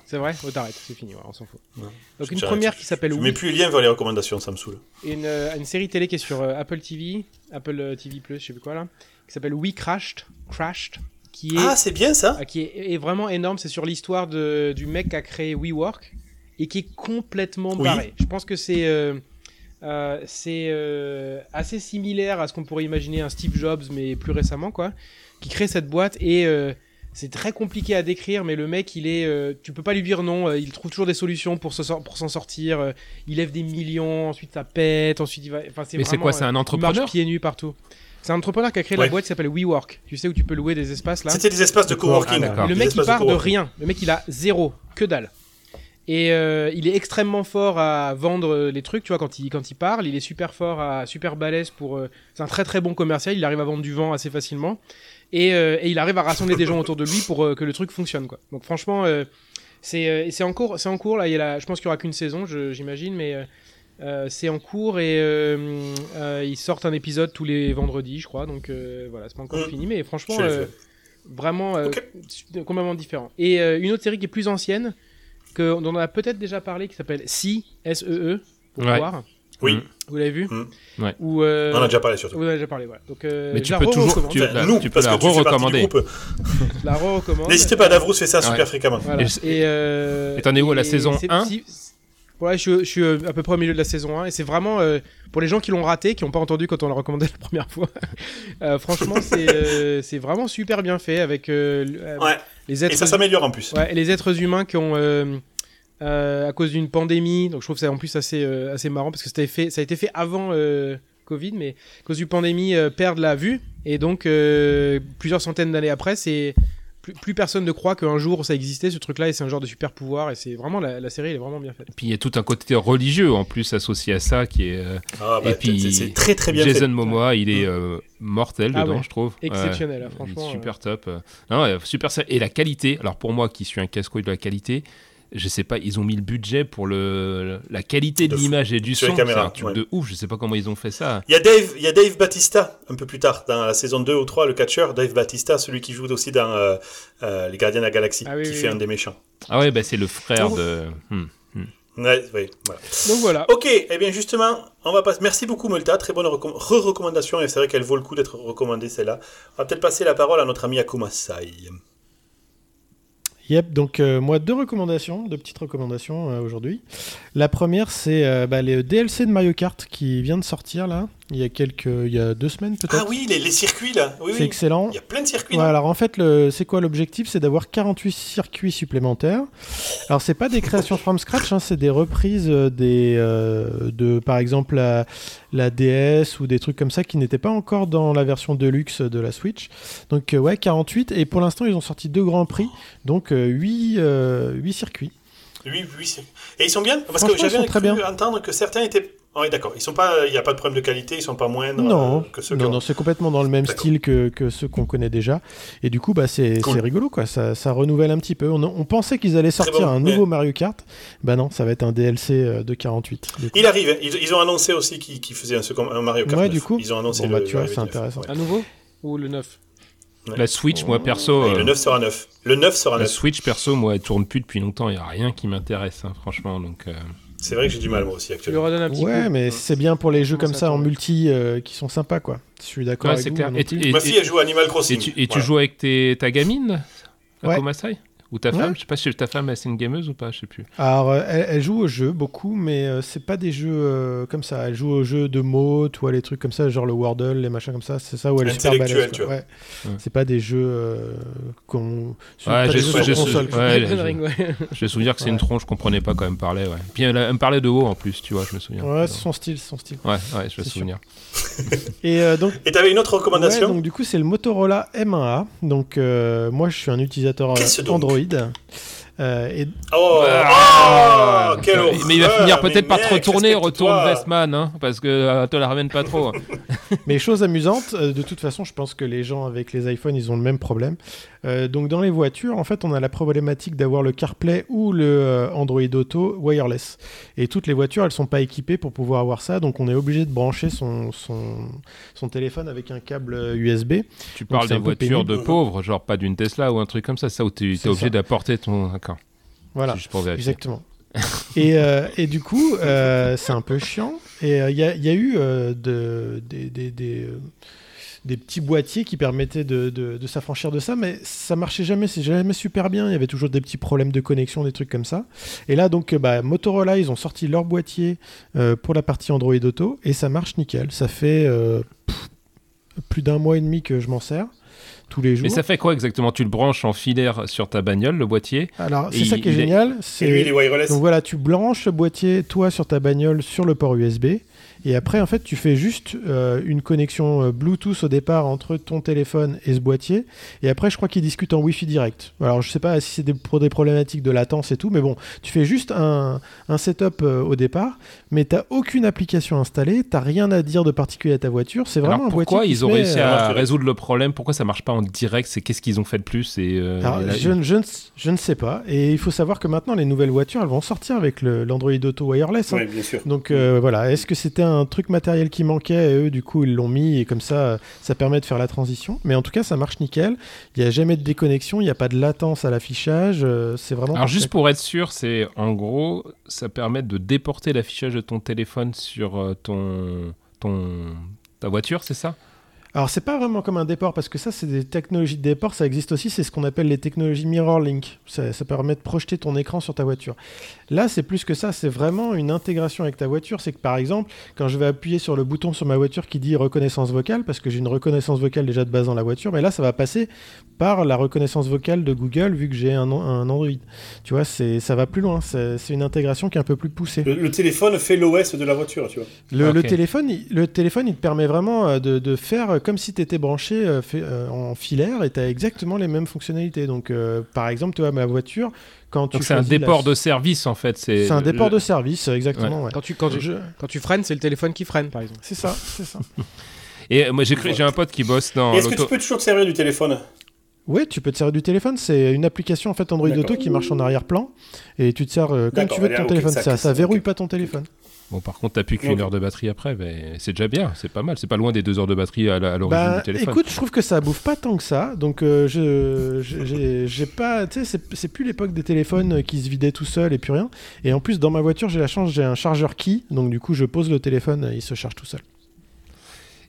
C'est vrai? Oh, T'arrêtes, c'est fini, ouais, on s'en fout. Ouais. Donc Je- une première qui s'appelle Je Oui, mets plus les liens vers les recommandations, ça me saoule. une, euh, une série télé qui est sur Apple TV, Apple TV+, je sais plus quoi là, qui s'appelle We Crashed, Crashed, qui est, Ah, c'est bien ça ah, qui est, est vraiment énorme. C'est sur l'histoire du mec qui a créé WeWork et qui est complètement Oui. barré. Je pense que c'est euh, euh, c'est euh, assez similaire à ce qu'on pourrait imaginer un Steve Jobs, mais plus récemment, quoi, qui crée cette boîte et euh, c'est très compliqué à décrire, mais le mec, il est, euh, tu peux pas lui dire non. euh, il trouve toujours des solutions pour se sor- pour s'en sortir. euh, il lève des millions, ensuite ça pète, ensuite il va. Enfin, Mais c'est quoi C'est euh, un il entrepreneur? marche pieds nus partout. C'est un entrepreneur qui a créé Ouais. la boîte qui s'appelle WeWork. Tu sais où tu peux louer des espaces là? C'était des espaces de coworking. Ah, le mec il part de rien. Le mec il a zéro, que dalle. Et euh, il est extrêmement fort à vendre euh, les trucs, tu vois, quand il, quand il parle. Il est super fort, à, super balèze pour. euh, c'est un très très bon commercial. Il arrive à vendre du vent assez facilement. Et, euh, et il arrive à rassembler des gens autour de lui pour que le truc fonctionne, quoi. Donc franchement, c'est c'est en cours. C'est en cours là. Il y a la- je pense qu'il y aura qu'une saison, je- j'imagine, mais. c'est en cours et ils sortent un épisode tous les vendredis, je crois. Donc voilà, c'est pas encore Mm. fini, mais franchement, vraiment complètement différent. Et une autre série qui est plus ancienne, que, dont on a peut-être déjà parlé, qui s'appelle Si, S-E-E, pour Ouais. voir. Oui. Vous l'avez vu Mm. Ouais. Ou, euh, on en a déjà parlé surtout. Vous en avez déjà parlé, voilà. Donc, euh, Mais tu peux toujours- tu- la- nous, tu peux parce la re-recommander. la re-recommande. N'hésitez pas, Davrous fait ça Ouais. super fréquemment. Voilà. Et euh, Et t'en es où, à la saison c'est- 1? si- Voilà, je, suis- je suis euh, à peu près au milieu de la saison 1 et c'est vraiment euh, pour les gens qui l'ont raté, qui n'ont pas entendu quand on l'a recommandé la première fois. euh, franchement, c'est euh, c'est vraiment super bien fait avec euh, euh, Ouais. Les Et êtres ça s'améliore en plus. Ouais, et les êtres humains qui ont, euh, euh, à cause d'une pandémie, donc je trouve ça en plus assez, euh, assez marrant parce que ça a, été fait, ça a été fait avant Covid, mais à cause d'une pandémie, perdent la vue et donc plusieurs centaines d'années après, c'est plus, plus personne ne croit qu'un jour ça existait ce truc-là et c'est un genre de super pouvoir et c'est vraiment la, la série elle est vraiment bien faite. Puis il y a tout un côté religieux en plus associé à ça qui est. euh, Ah, bah, Et puis, c'est- c'est très très bien Jason fait. Momoa, il est euh, mortel Ah dedans, ouais. je trouve. Exceptionnel, hein, franchement, Super top. euh. Non, ouais, super ça. Et la qualité, alors pour moi qui suis un casse-couille de la qualité, je sais pas, ils ont mis le budget pour le, la qualité de, l'image et du Sur son. C'est un truc ouais. de ouf, je sais pas comment ils ont fait ça. Il y, a Dave, il y a Dave Batista, un peu plus tard, dans la saison 2 ou 3, le catcheur, Dave Batista, celui qui joue aussi dans euh, euh, Les Gardiens de la Galaxie, Ah oui, qui oui, fait oui. un des méchants. Ah ouais, bah c'est le frère Oh. de. hmm. Ouais, ouais, voilà. Donc voilà. Ok, eh bien justement, on va passer. Merci beaucoup Multa, très bonne recom- re-recommandation et c'est vrai qu'elle vaut le coup d'être recommandée celle-là. On va peut-être passer la parole à notre ami Akuma Sai. Yep, donc euh, moi deux recommandations, deux petites recommandations euh, aujourd'hui. La première c'est euh, bah, les DLC de Mario Kart qui vient de sortir là, il y a quelques, il y a deux semaines peut-être. Ah oui, les, les circuits là. Oui, c'est oui. excellent. Il y a plein de circuits. Ouais, alors en fait, le- c'est quoi l'objectif? C'est d'avoir 48 circuits supplémentaires. Alors c'est pas des créations from scratch, hein, c'est des reprises euh, des, euh, de, par exemple, la, la DS ou des trucs comme ça qui n'étaient pas encore dans la version deluxe de la Switch. Donc euh, ouais, 48. Et pour l'instant, ils ont sorti deux grands prix, donc 8, circuits. Oui, oui. c'est- Et ils sont bien? Parce que j'avais cru bien. entendre que certains étaient. Ah oui, d'accord. Ils sont pas. Il n'y a pas de problème de qualité. Ils sont pas moindres Non, euh, que ceux non, qui non, c'est complètement dans le même style que, que ceux qu'on connaît déjà. Et du coup, bah, c'est Cool. c'est rigolo, quoi. Ça, ça renouvelle un petit peu. On, on pensait qu'ils allaient sortir bon, un nouveau Mario Kart. Bah non, ça va être un DLC euh, de 48. du coup. Il arrive. hein. Ils, ils ont annoncé aussi qu'ils faisaient un, Mario Kart. Ouais, 9. du coup. Ils ont annoncé Bon, bah, tu vois, c'est intéressant. Ouais. Un nouveau ou le neuf La Switch, moi perso. Euh, le 9 sera 9. Le 9 sera la 9. Switch perso, moi, elle tourne plus depuis longtemps. Il y a rien qui m'intéresse, hein, franchement. Donc. euh, C'est vrai que j'ai du mal moi aussi actuellement. un petit Ouais, coup. mais c'est bien pour les jeux comme ça ça en multi euh, qui sont sympas, quoi. Je suis d'accord Ouais, avec vous. clair. Et et- Ma fille, elle joue à Animal Crossing. Et tu, et tu Voilà. joues avec tes, ta gamine Ouais. Akuma Sai Ou ta Ouais. femme Je sais pas si ta femme c'est une gameuse ou pas, je sais plus. Alors, euh, elle, elle joue aux jeux beaucoup, mais euh, c'est pas des jeux euh, comme ça. Elle joue aux jeux de mots, tu vois, les trucs comme ça, genre le Wordle, les machins comme ça. C'est ça où elle est super Intellectuel, balèze. tu quoi. vois. Ouais. Ouais. C'est pas des jeux euh, qu'on. sur- Ouais, j'ai ouais, ouais. Souviens que c'est Ouais. une tronche, je comprenais pas quand elle me parlait. Ouais. Puis elle, elle me parlait de haut en plus, tu vois, je me souviens. Ouais, c'est son style, son style. Ouais, ouais, je me souviens. Et euh, donc, Et t'avais une autre Ouais, recommandation donc du coup c'est le Motorola M1A. Donc euh, moi je suis un utilisateur euh, Android. Euh, et Oh, Ah, oh, quelle mais il va finir peut-être par te retourner, retourne. Westman, hein, parce que euh, te la ramène pas trop. mais chose amusante, euh, de toute façon je pense que les gens avec les iPhones ils ont le même problème. Euh, donc dans les voitures en fait on a la problématique d'avoir le CarPlay ou le euh, Android Auto wireless. Et toutes les voitures elles sont pas équipées pour pouvoir avoir ça, donc on est obligé de brancher son, son, son téléphone avec un câble USB. tu Donc, parles des voitures de pauvres, genre pas d'une Tesla ou un truc comme ça, ça où tu es obligé d'apporter ton. Voilà. juste pour. Exactement. et, euh, et du coup, euh, c'est un peu chiant. Et euh, il y, a, il y a eu euh, de- des, des- des, euh, des petits boîtiers qui permettaient de, de- de s'affranchir de ça, mais ça marchait jamais, c'est jamais super bien. Il y avait toujours des petits problèmes de connexion, des trucs comme ça. Et là, donc, euh, bah, Motorola, ils ont sorti leur boîtier euh, pour la partie Android Auto et ça marche nickel. Ça fait euh, pff, plus d'un mois et demi que je m'en sers tous les jours. Mais ça fait quoi exactement? Tu le branches en filaire sur ta bagnole, le boîtier? Alors, c'est ça qui est il est- génial. Et c'est lui, il est wireless. Donc voilà, tu branches le boîtier, toi, sur ta bagnole, sur le port USB. Et après, en fait, tu fais juste euh, une connexion euh, Bluetooth au départ entre ton téléphone et ce boîtier. Et après, je crois qu'ils discutent en Wi-Fi direct. Alors, je sais pas si c'est des- pour des problématiques de latence et tout, mais bon, tu fais juste un, un setup euh, au départ, mais t'as aucune application installée, t'as rien à dire de particulier à ta voiture. C'est vraiment Alors un boîtier. pourquoi ils ont met, réussi à résoudre le problème? Pourquoi ça marche pas en direct? C'est qu'est-ce qu'ils ont fait de plus? Et, euh, Alors, et là, je, ne- je ne, je ne sais pas. Et il faut savoir que maintenant, les nouvelles voitures, elles vont sortir avec l'Android Auto Wireless. hein. Oui, bien sûr. Donc euh, voilà, est-ce que c'était un truc matériel qui manquait et eux du coup ils l'ont mis et comme ça ça permet de faire la transition. Mais en tout cas ça marche nickel, il n'y a jamais de déconnexion, il n'y a pas de latence à l'affichage, euh, c'est vraiment... Alors parfait. juste pour être sûr, c'est en gros, ça permet de déporter l'affichage de ton téléphone sur euh, ton, ton ta voiture, c'est ça? Alors c'est pas vraiment comme un déport parce que ça c'est des technologies de déport, ça existe aussi, c'est ce qu'on appelle les technologies mirror link. Ça, ça permet de projeter ton écran sur ta voiture. Là c'est plus que ça, c'est vraiment une intégration avec ta voiture. C'est que par exemple quand je vais appuyer sur le bouton sur ma voiture qui dit reconnaissance vocale, parce que j'ai une reconnaissance vocale déjà de base dans la voiture, mais là ça va passer par la reconnaissance vocale de Google vu que j'ai un, un Android. Tu vois, c'est ça va plus loin. C'est une intégration qui est un peu plus poussée. Le, le téléphone fait l'OS de la voiture, tu vois. Le, le téléphone, il, le téléphone, il te permet vraiment euh, de, de faire euh, comme si tu étais branché euh, fait, euh, en filaire et tu as exactement les mêmes fonctionnalités. Donc, euh, par exemple, tu vois, ma voiture, quand tu Donc c'est un la- déport de service en fait. C'est un déport le- de service, exactement. ouais. Quand tu, quand, tu, Je- quand tu freines, c'est le téléphone qui freine, par exemple. C'est ça, c'est ça. Et moi j'ai un pote qui bosse dans Est-ce que tu peux toujours te servir du téléphone? Ouais, tu peux te servir du téléphone. C'est une application en fait Android. Auto qui marche en arrière-plan et tu te sers euh, comme tu veux de allez, ton téléphone. ça- Ça, ça ça- verrouille pas ton téléphone. Bon par contre t'as plus qu'une heure de batterie après, mais c'est déjà bien, c'est pas mal, c'est pas loin des deux heures de batterie à l'origine Bah, du téléphone. écoute, je trouve que ça bouffe pas tant que ça. Donc, euh, je j'ai pas, tu sais, c'est- plus l'époque des téléphones qui se vidaient tout seul et plus rien. Et en plus, dans ma voiture, j'ai la chance, j'ai un chargeur key. Donc, du coup, je pose le téléphone, il se charge tout seul.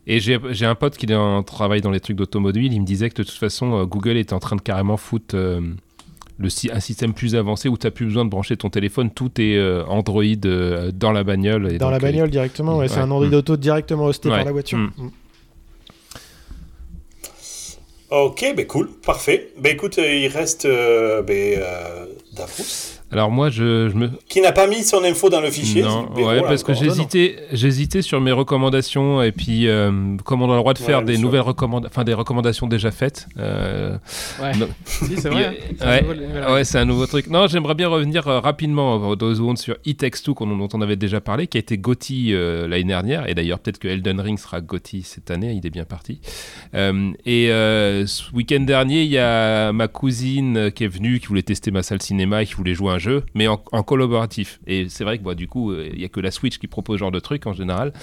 Et j'ai j'ai un pote qui travaille dans les trucs d'automobile, il me disait que de toute façon euh, Google est en train de carrément foutre euh, le, un système plus avancé où tu n'as plus besoin de brancher ton téléphone, tout est euh, Android euh, dans la bagnole. Et Dans donc, la euh, bagnole directement, ouais, c'est un Android mm. Auto directement hosté Ouais, par la voiture. mm. Mm. Ok, ben cool, parfait. Ben écoute, euh, il reste euh, Davros, Alors moi je, je me, qui n'a pas mis son info dans le fichier. Non, ouais, parce que j'hésitais, j'hésitais sur mes recommandations et puis euh, comme on a le droit de faire des nouvelles recommandations, enfin des recommandations déjà faites. euh, Ouais. Si, c'est vrai. hein. C'est un Ouais, nouveau- nouvel ouais, c'est un nouveau truc. Non, j'aimerais bien revenir euh, rapidement euh, deux secondes sur It Takes Two, dont on avait déjà parlé, qui a été Gotti euh, l'année dernière, et d'ailleurs peut-être que Elden Ring sera Gotti cette année, il est bien parti. Euh, et euh, ce week-end dernier, il y a ma cousine qui est venue, qui voulait tester ma salle cinéma et qui voulait jouer à un jeu, mais en, collaboratif. Et c'est vrai que bah, du coup, euh, il y a que la Switch qui propose ce genre de truc en général,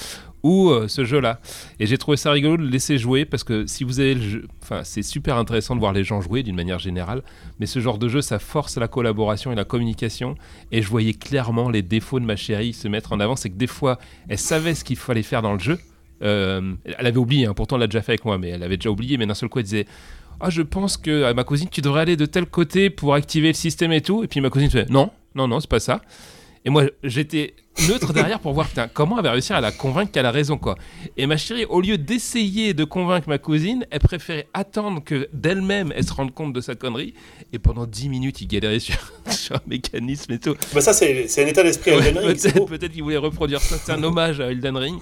ou euh, ce jeu-là. Et j'ai trouvé ça rigolo de le laisser jouer parce que si vous avez le jeu, c'est super intéressant de voir les gens jouer d'une manière générale, mais ce genre de jeu, ça force la collaboration et la communication. Et je voyais clairement les défauts de ma chérie se mettre en avant. C'est que des fois, elle savait ce qu'il fallait faire dans le jeu. Euh, elle avait oublié, hein, pourtant elle l'a déjà fait avec moi, mais elle avait déjà oublié. Mais d'un seul coup, elle disait Ah, je pense que à ma cousine, tu devrais aller de tel côté pour activer le système et tout. Et puis ma cousine fait Non, non, non, c'est pas ça. Et moi, j'étais neutre derrière pour voir putain, comment elle va réussir à la convaincre qu'elle a raison, quoi. Et ma chérie, au lieu d'essayer de convaincre ma cousine, elle préférait attendre que d'elle-même elle se rende compte de sa connerie. Et pendant 10 minutes, il galérait sur, sur un mécanisme et tout. Ben ça, c'est un état d'esprit Ouais, peut-être peut-être qu'il voulait reproduire ça. C'est un hommage à Elden Ring.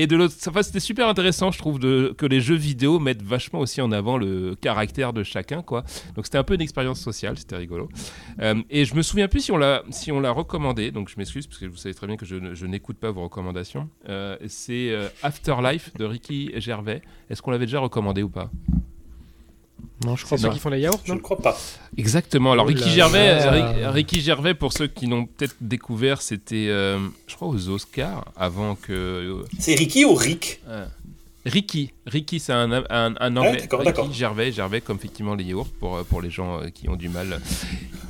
Et de l'autre, enfin, c'était super intéressant, je trouve, que les jeux vidéo mettent vachement aussi en avant le caractère de chacun, quoi. Donc c'était un peu une expérience sociale, c'était rigolo. Euh, et je me souviens plus si on l'a, si on l'a recommandé, donc je m'excuse parce que vous savez très bien que je n'écoute pas vos recommandations. Euh, c'est euh, Afterlife de Ricky Gervais. Est-ce qu'on l'avait déjà recommandé ou pas? Non, je crois ceux pas. qui font les yaourts, Je ne crois pas. Exactement. Alors Oh Ricky là Gervais, Ricky Gervais, pour ceux qui l'ont peut-être découvert, c'était, euh, je crois, aux Oscars avant que. euh, C'est Ricky ou Rick? Euh, Ricky, Ricky, c'est un, un, un Ah, anglais. Ricky d'accord. Gervais, Gervais comme effectivement les yaourts pour, euh, pour les gens euh, qui ont du mal.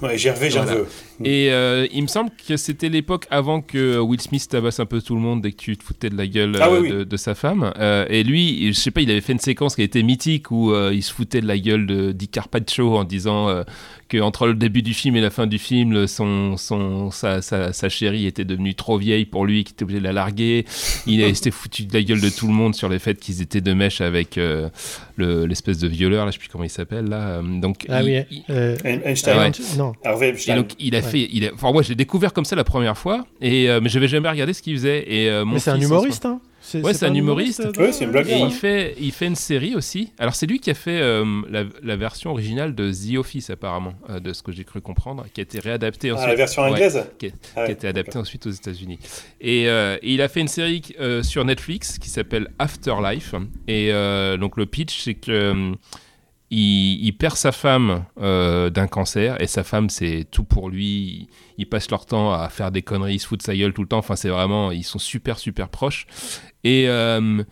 Ouais, Gervais, Voilà. veux. Et euh, il me semble que c'était l'époque avant que Will Smith tabasse un peu tout le monde dès que tu te foutais de la gueule Ah oui. De, sa femme. Euh, et lui, je sais pas, il avait fait une séquence qui était mythique où euh, il se foutait de la gueule de Di Carpaccio en disant que entre le début du film et la fin du film, son, son, sa, sa, sa chérie était devenue trop vieille pour lui, qu'il était obligé de la larguer. Il s'était foutu de la gueule de tout le monde sur le fait qu'ils étaient de mèche avec euh, le- l'espèce de violeur, là, je sais plus comment il s'appelle là. Euh, Donc, Ah il- oui. euh, Ein- Einstein. Ouais. Non. Harvey et Einstein. donc il a Ouais. fait, il a, enfin moi j'ai découvert comme ça la première fois, et euh, mais j'avais jamais regardé ce qu'il faisait. Et euh, mon Mais c'est un humoriste, hein c'est un humoriste. euh, Ouais, c'est une blague. moment- Et Ouais. il fait, il fait une série aussi. Alors c'est lui qui a fait euh, la, la version originale de The Office apparemment, euh, de ce que j'ai cru comprendre, qui a été réadaptée Ah, ensuite. la version Ouais, anglaise qui, Ah ouais, qui a été adaptée ensuite aux États-Unis. Et, euh, et il a fait une série euh, sur Netflix qui s'appelle Afterlife. Et euh, donc le pitch, c'est que euh, il, perd sa femme euh, d'un cancer et sa femme c'est tout pour lui. Ils passent leur temps à faire des conneries, ils se foutent sa gueule tout le temps. Enfin c'est vraiment, ils sont super super proches. Et euh,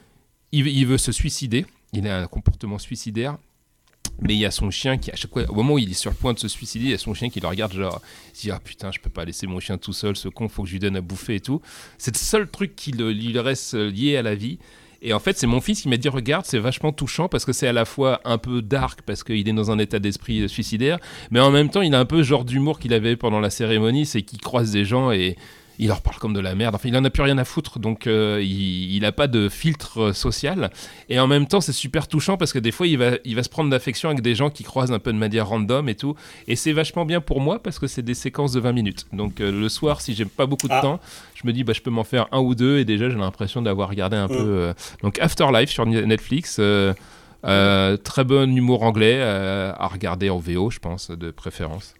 il, veut se suicider. Il a un comportement suicidaire. Mais il y a son chien qui, à chaque fois, au moment où il est sur le point de se suicider, il y a son chien qui le regarde, genre, il dit Ah putain, je peux pas laisser mon chien tout seul, ce con, faut que je lui donne à bouffer et tout. C'est le seul truc qui lui reste lié à la vie. Et en fait, c'est mon fils qui m'a dit Regarde, c'est vachement touchant parce que c'est à la fois un peu dark parce qu'il est dans un état d'esprit suicidaire, mais en même temps, il a un peu genre d'humour qu'il avait pendant la cérémonie, c'est qu'il croise des gens et. Il leur parle comme de la merde. Enfin, il en a plus rien à foutre, donc euh, il, il a pas de filtre euh, social. Et en même temps, c'est super touchant parce que des fois, il va, il va se prendre d'affection avec des gens qui croisent un peu de manière random et tout. Et c'est vachement bien pour moi parce que c'est des séquences de 20 minutes. Donc euh, le soir, si j'ai pas beaucoup de Ah. temps, je me dis, bah, je peux m'en faire un ou deux. Et déjà, j'ai l'impression d'avoir regardé un Mm. peu. euh, Donc Afterlife sur Netflix. très bon humour anglais à regarder en VO, je pense, de préférence.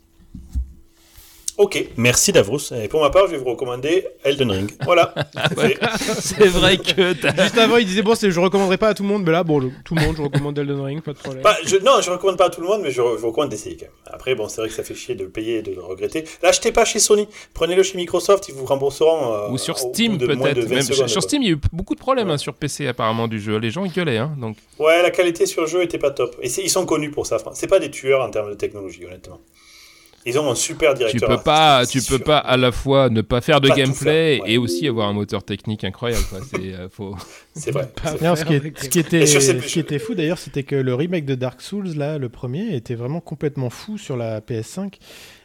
Ok, merci Davros. Et pour ma part, je vais vous recommander Elden Ring. Voilà. C'est vrai que Juste avant, il disait bon, je recommanderais pas à tout le monde, mais là, bon, je- tout le monde, je recommande Elden Ring, pas de problème. Bah, je, non, je recommande pas à tout le monde, mais je, je recommande d'essayer quand même. Après, bon, c'est vrai que ça fait chier de le payer et de le regretter. L'achetez pas chez Sony. Prenez-le chez Microsoft, ils vous rembourseront. euh, Ou sur Steam peut-être. 20 Même secondes, sur. Steam, il y a eu beaucoup de problèmes Ouais. hein, sur PC apparemment du jeu. Les gens ils gueulaient. Hein, donc Ouais, la qualité sur le jeu était pas top. Et ils sont connus pour ça. C'est pas des tueurs en termes de technologie, honnêtement. Ils ont un super tu directeur. peux pas, tu peux sûr. pas à la fois ne pas faire de Pas gameplay faire, ouais. et aussi avoir un moteur technique incroyable. C'est euh, faut. C'est vrai. Non, ce, qui est- avec- ce qui était, ce qui fou d'ailleurs, c'était que le remake de Dark Souls, là, le premier, était vraiment complètement fou sur la PS5.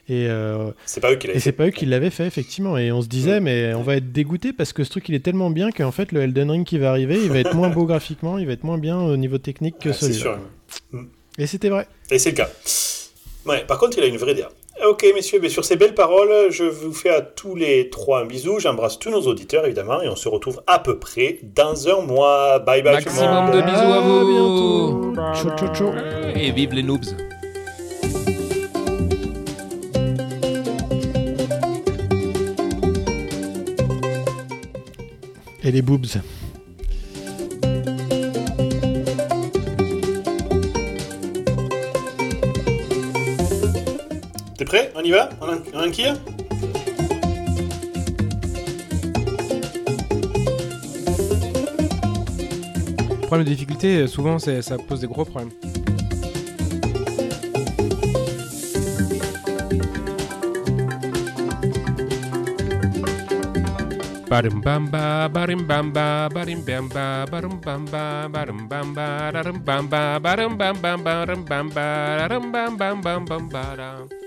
Et, euh, C'est pas eux qui et l'avaient c'est fait. pas eux qui l'avaient fait, effectivement. Et on se disait, mais on va être dégoûté parce que ce truc, il est tellement bien qu'en fait, le Elden Ring qui va arriver, il va être moins beau graphiquement, il va être moins bien au niveau technique que Ouais, c'est celui-là. sûr. Et c'était vrai. Et c'est le cas. Ouais, par contre, il a une vraie DA. Ok, messieurs, mais sur ces belles paroles, je vous fais à tous les trois un bisou. J'embrasse tous nos auditeurs, évidemment, et on se retrouve à peu près dans un mois. Bye bye, tout le Maximum monde. de bisous à vous. bientôt. Ciao, ciao, ciao. Et vive les noobs. Et les boobs. T'es prêt On y va On enquille Le problème de difficulté, euh, souvent, ça pose des gros problèmes. Barim bamba, barim bamba, barim bamba, barim bamba, barim bamba, darim bamba, barim bamba, barim bamba, darim bam bam bam bam bam.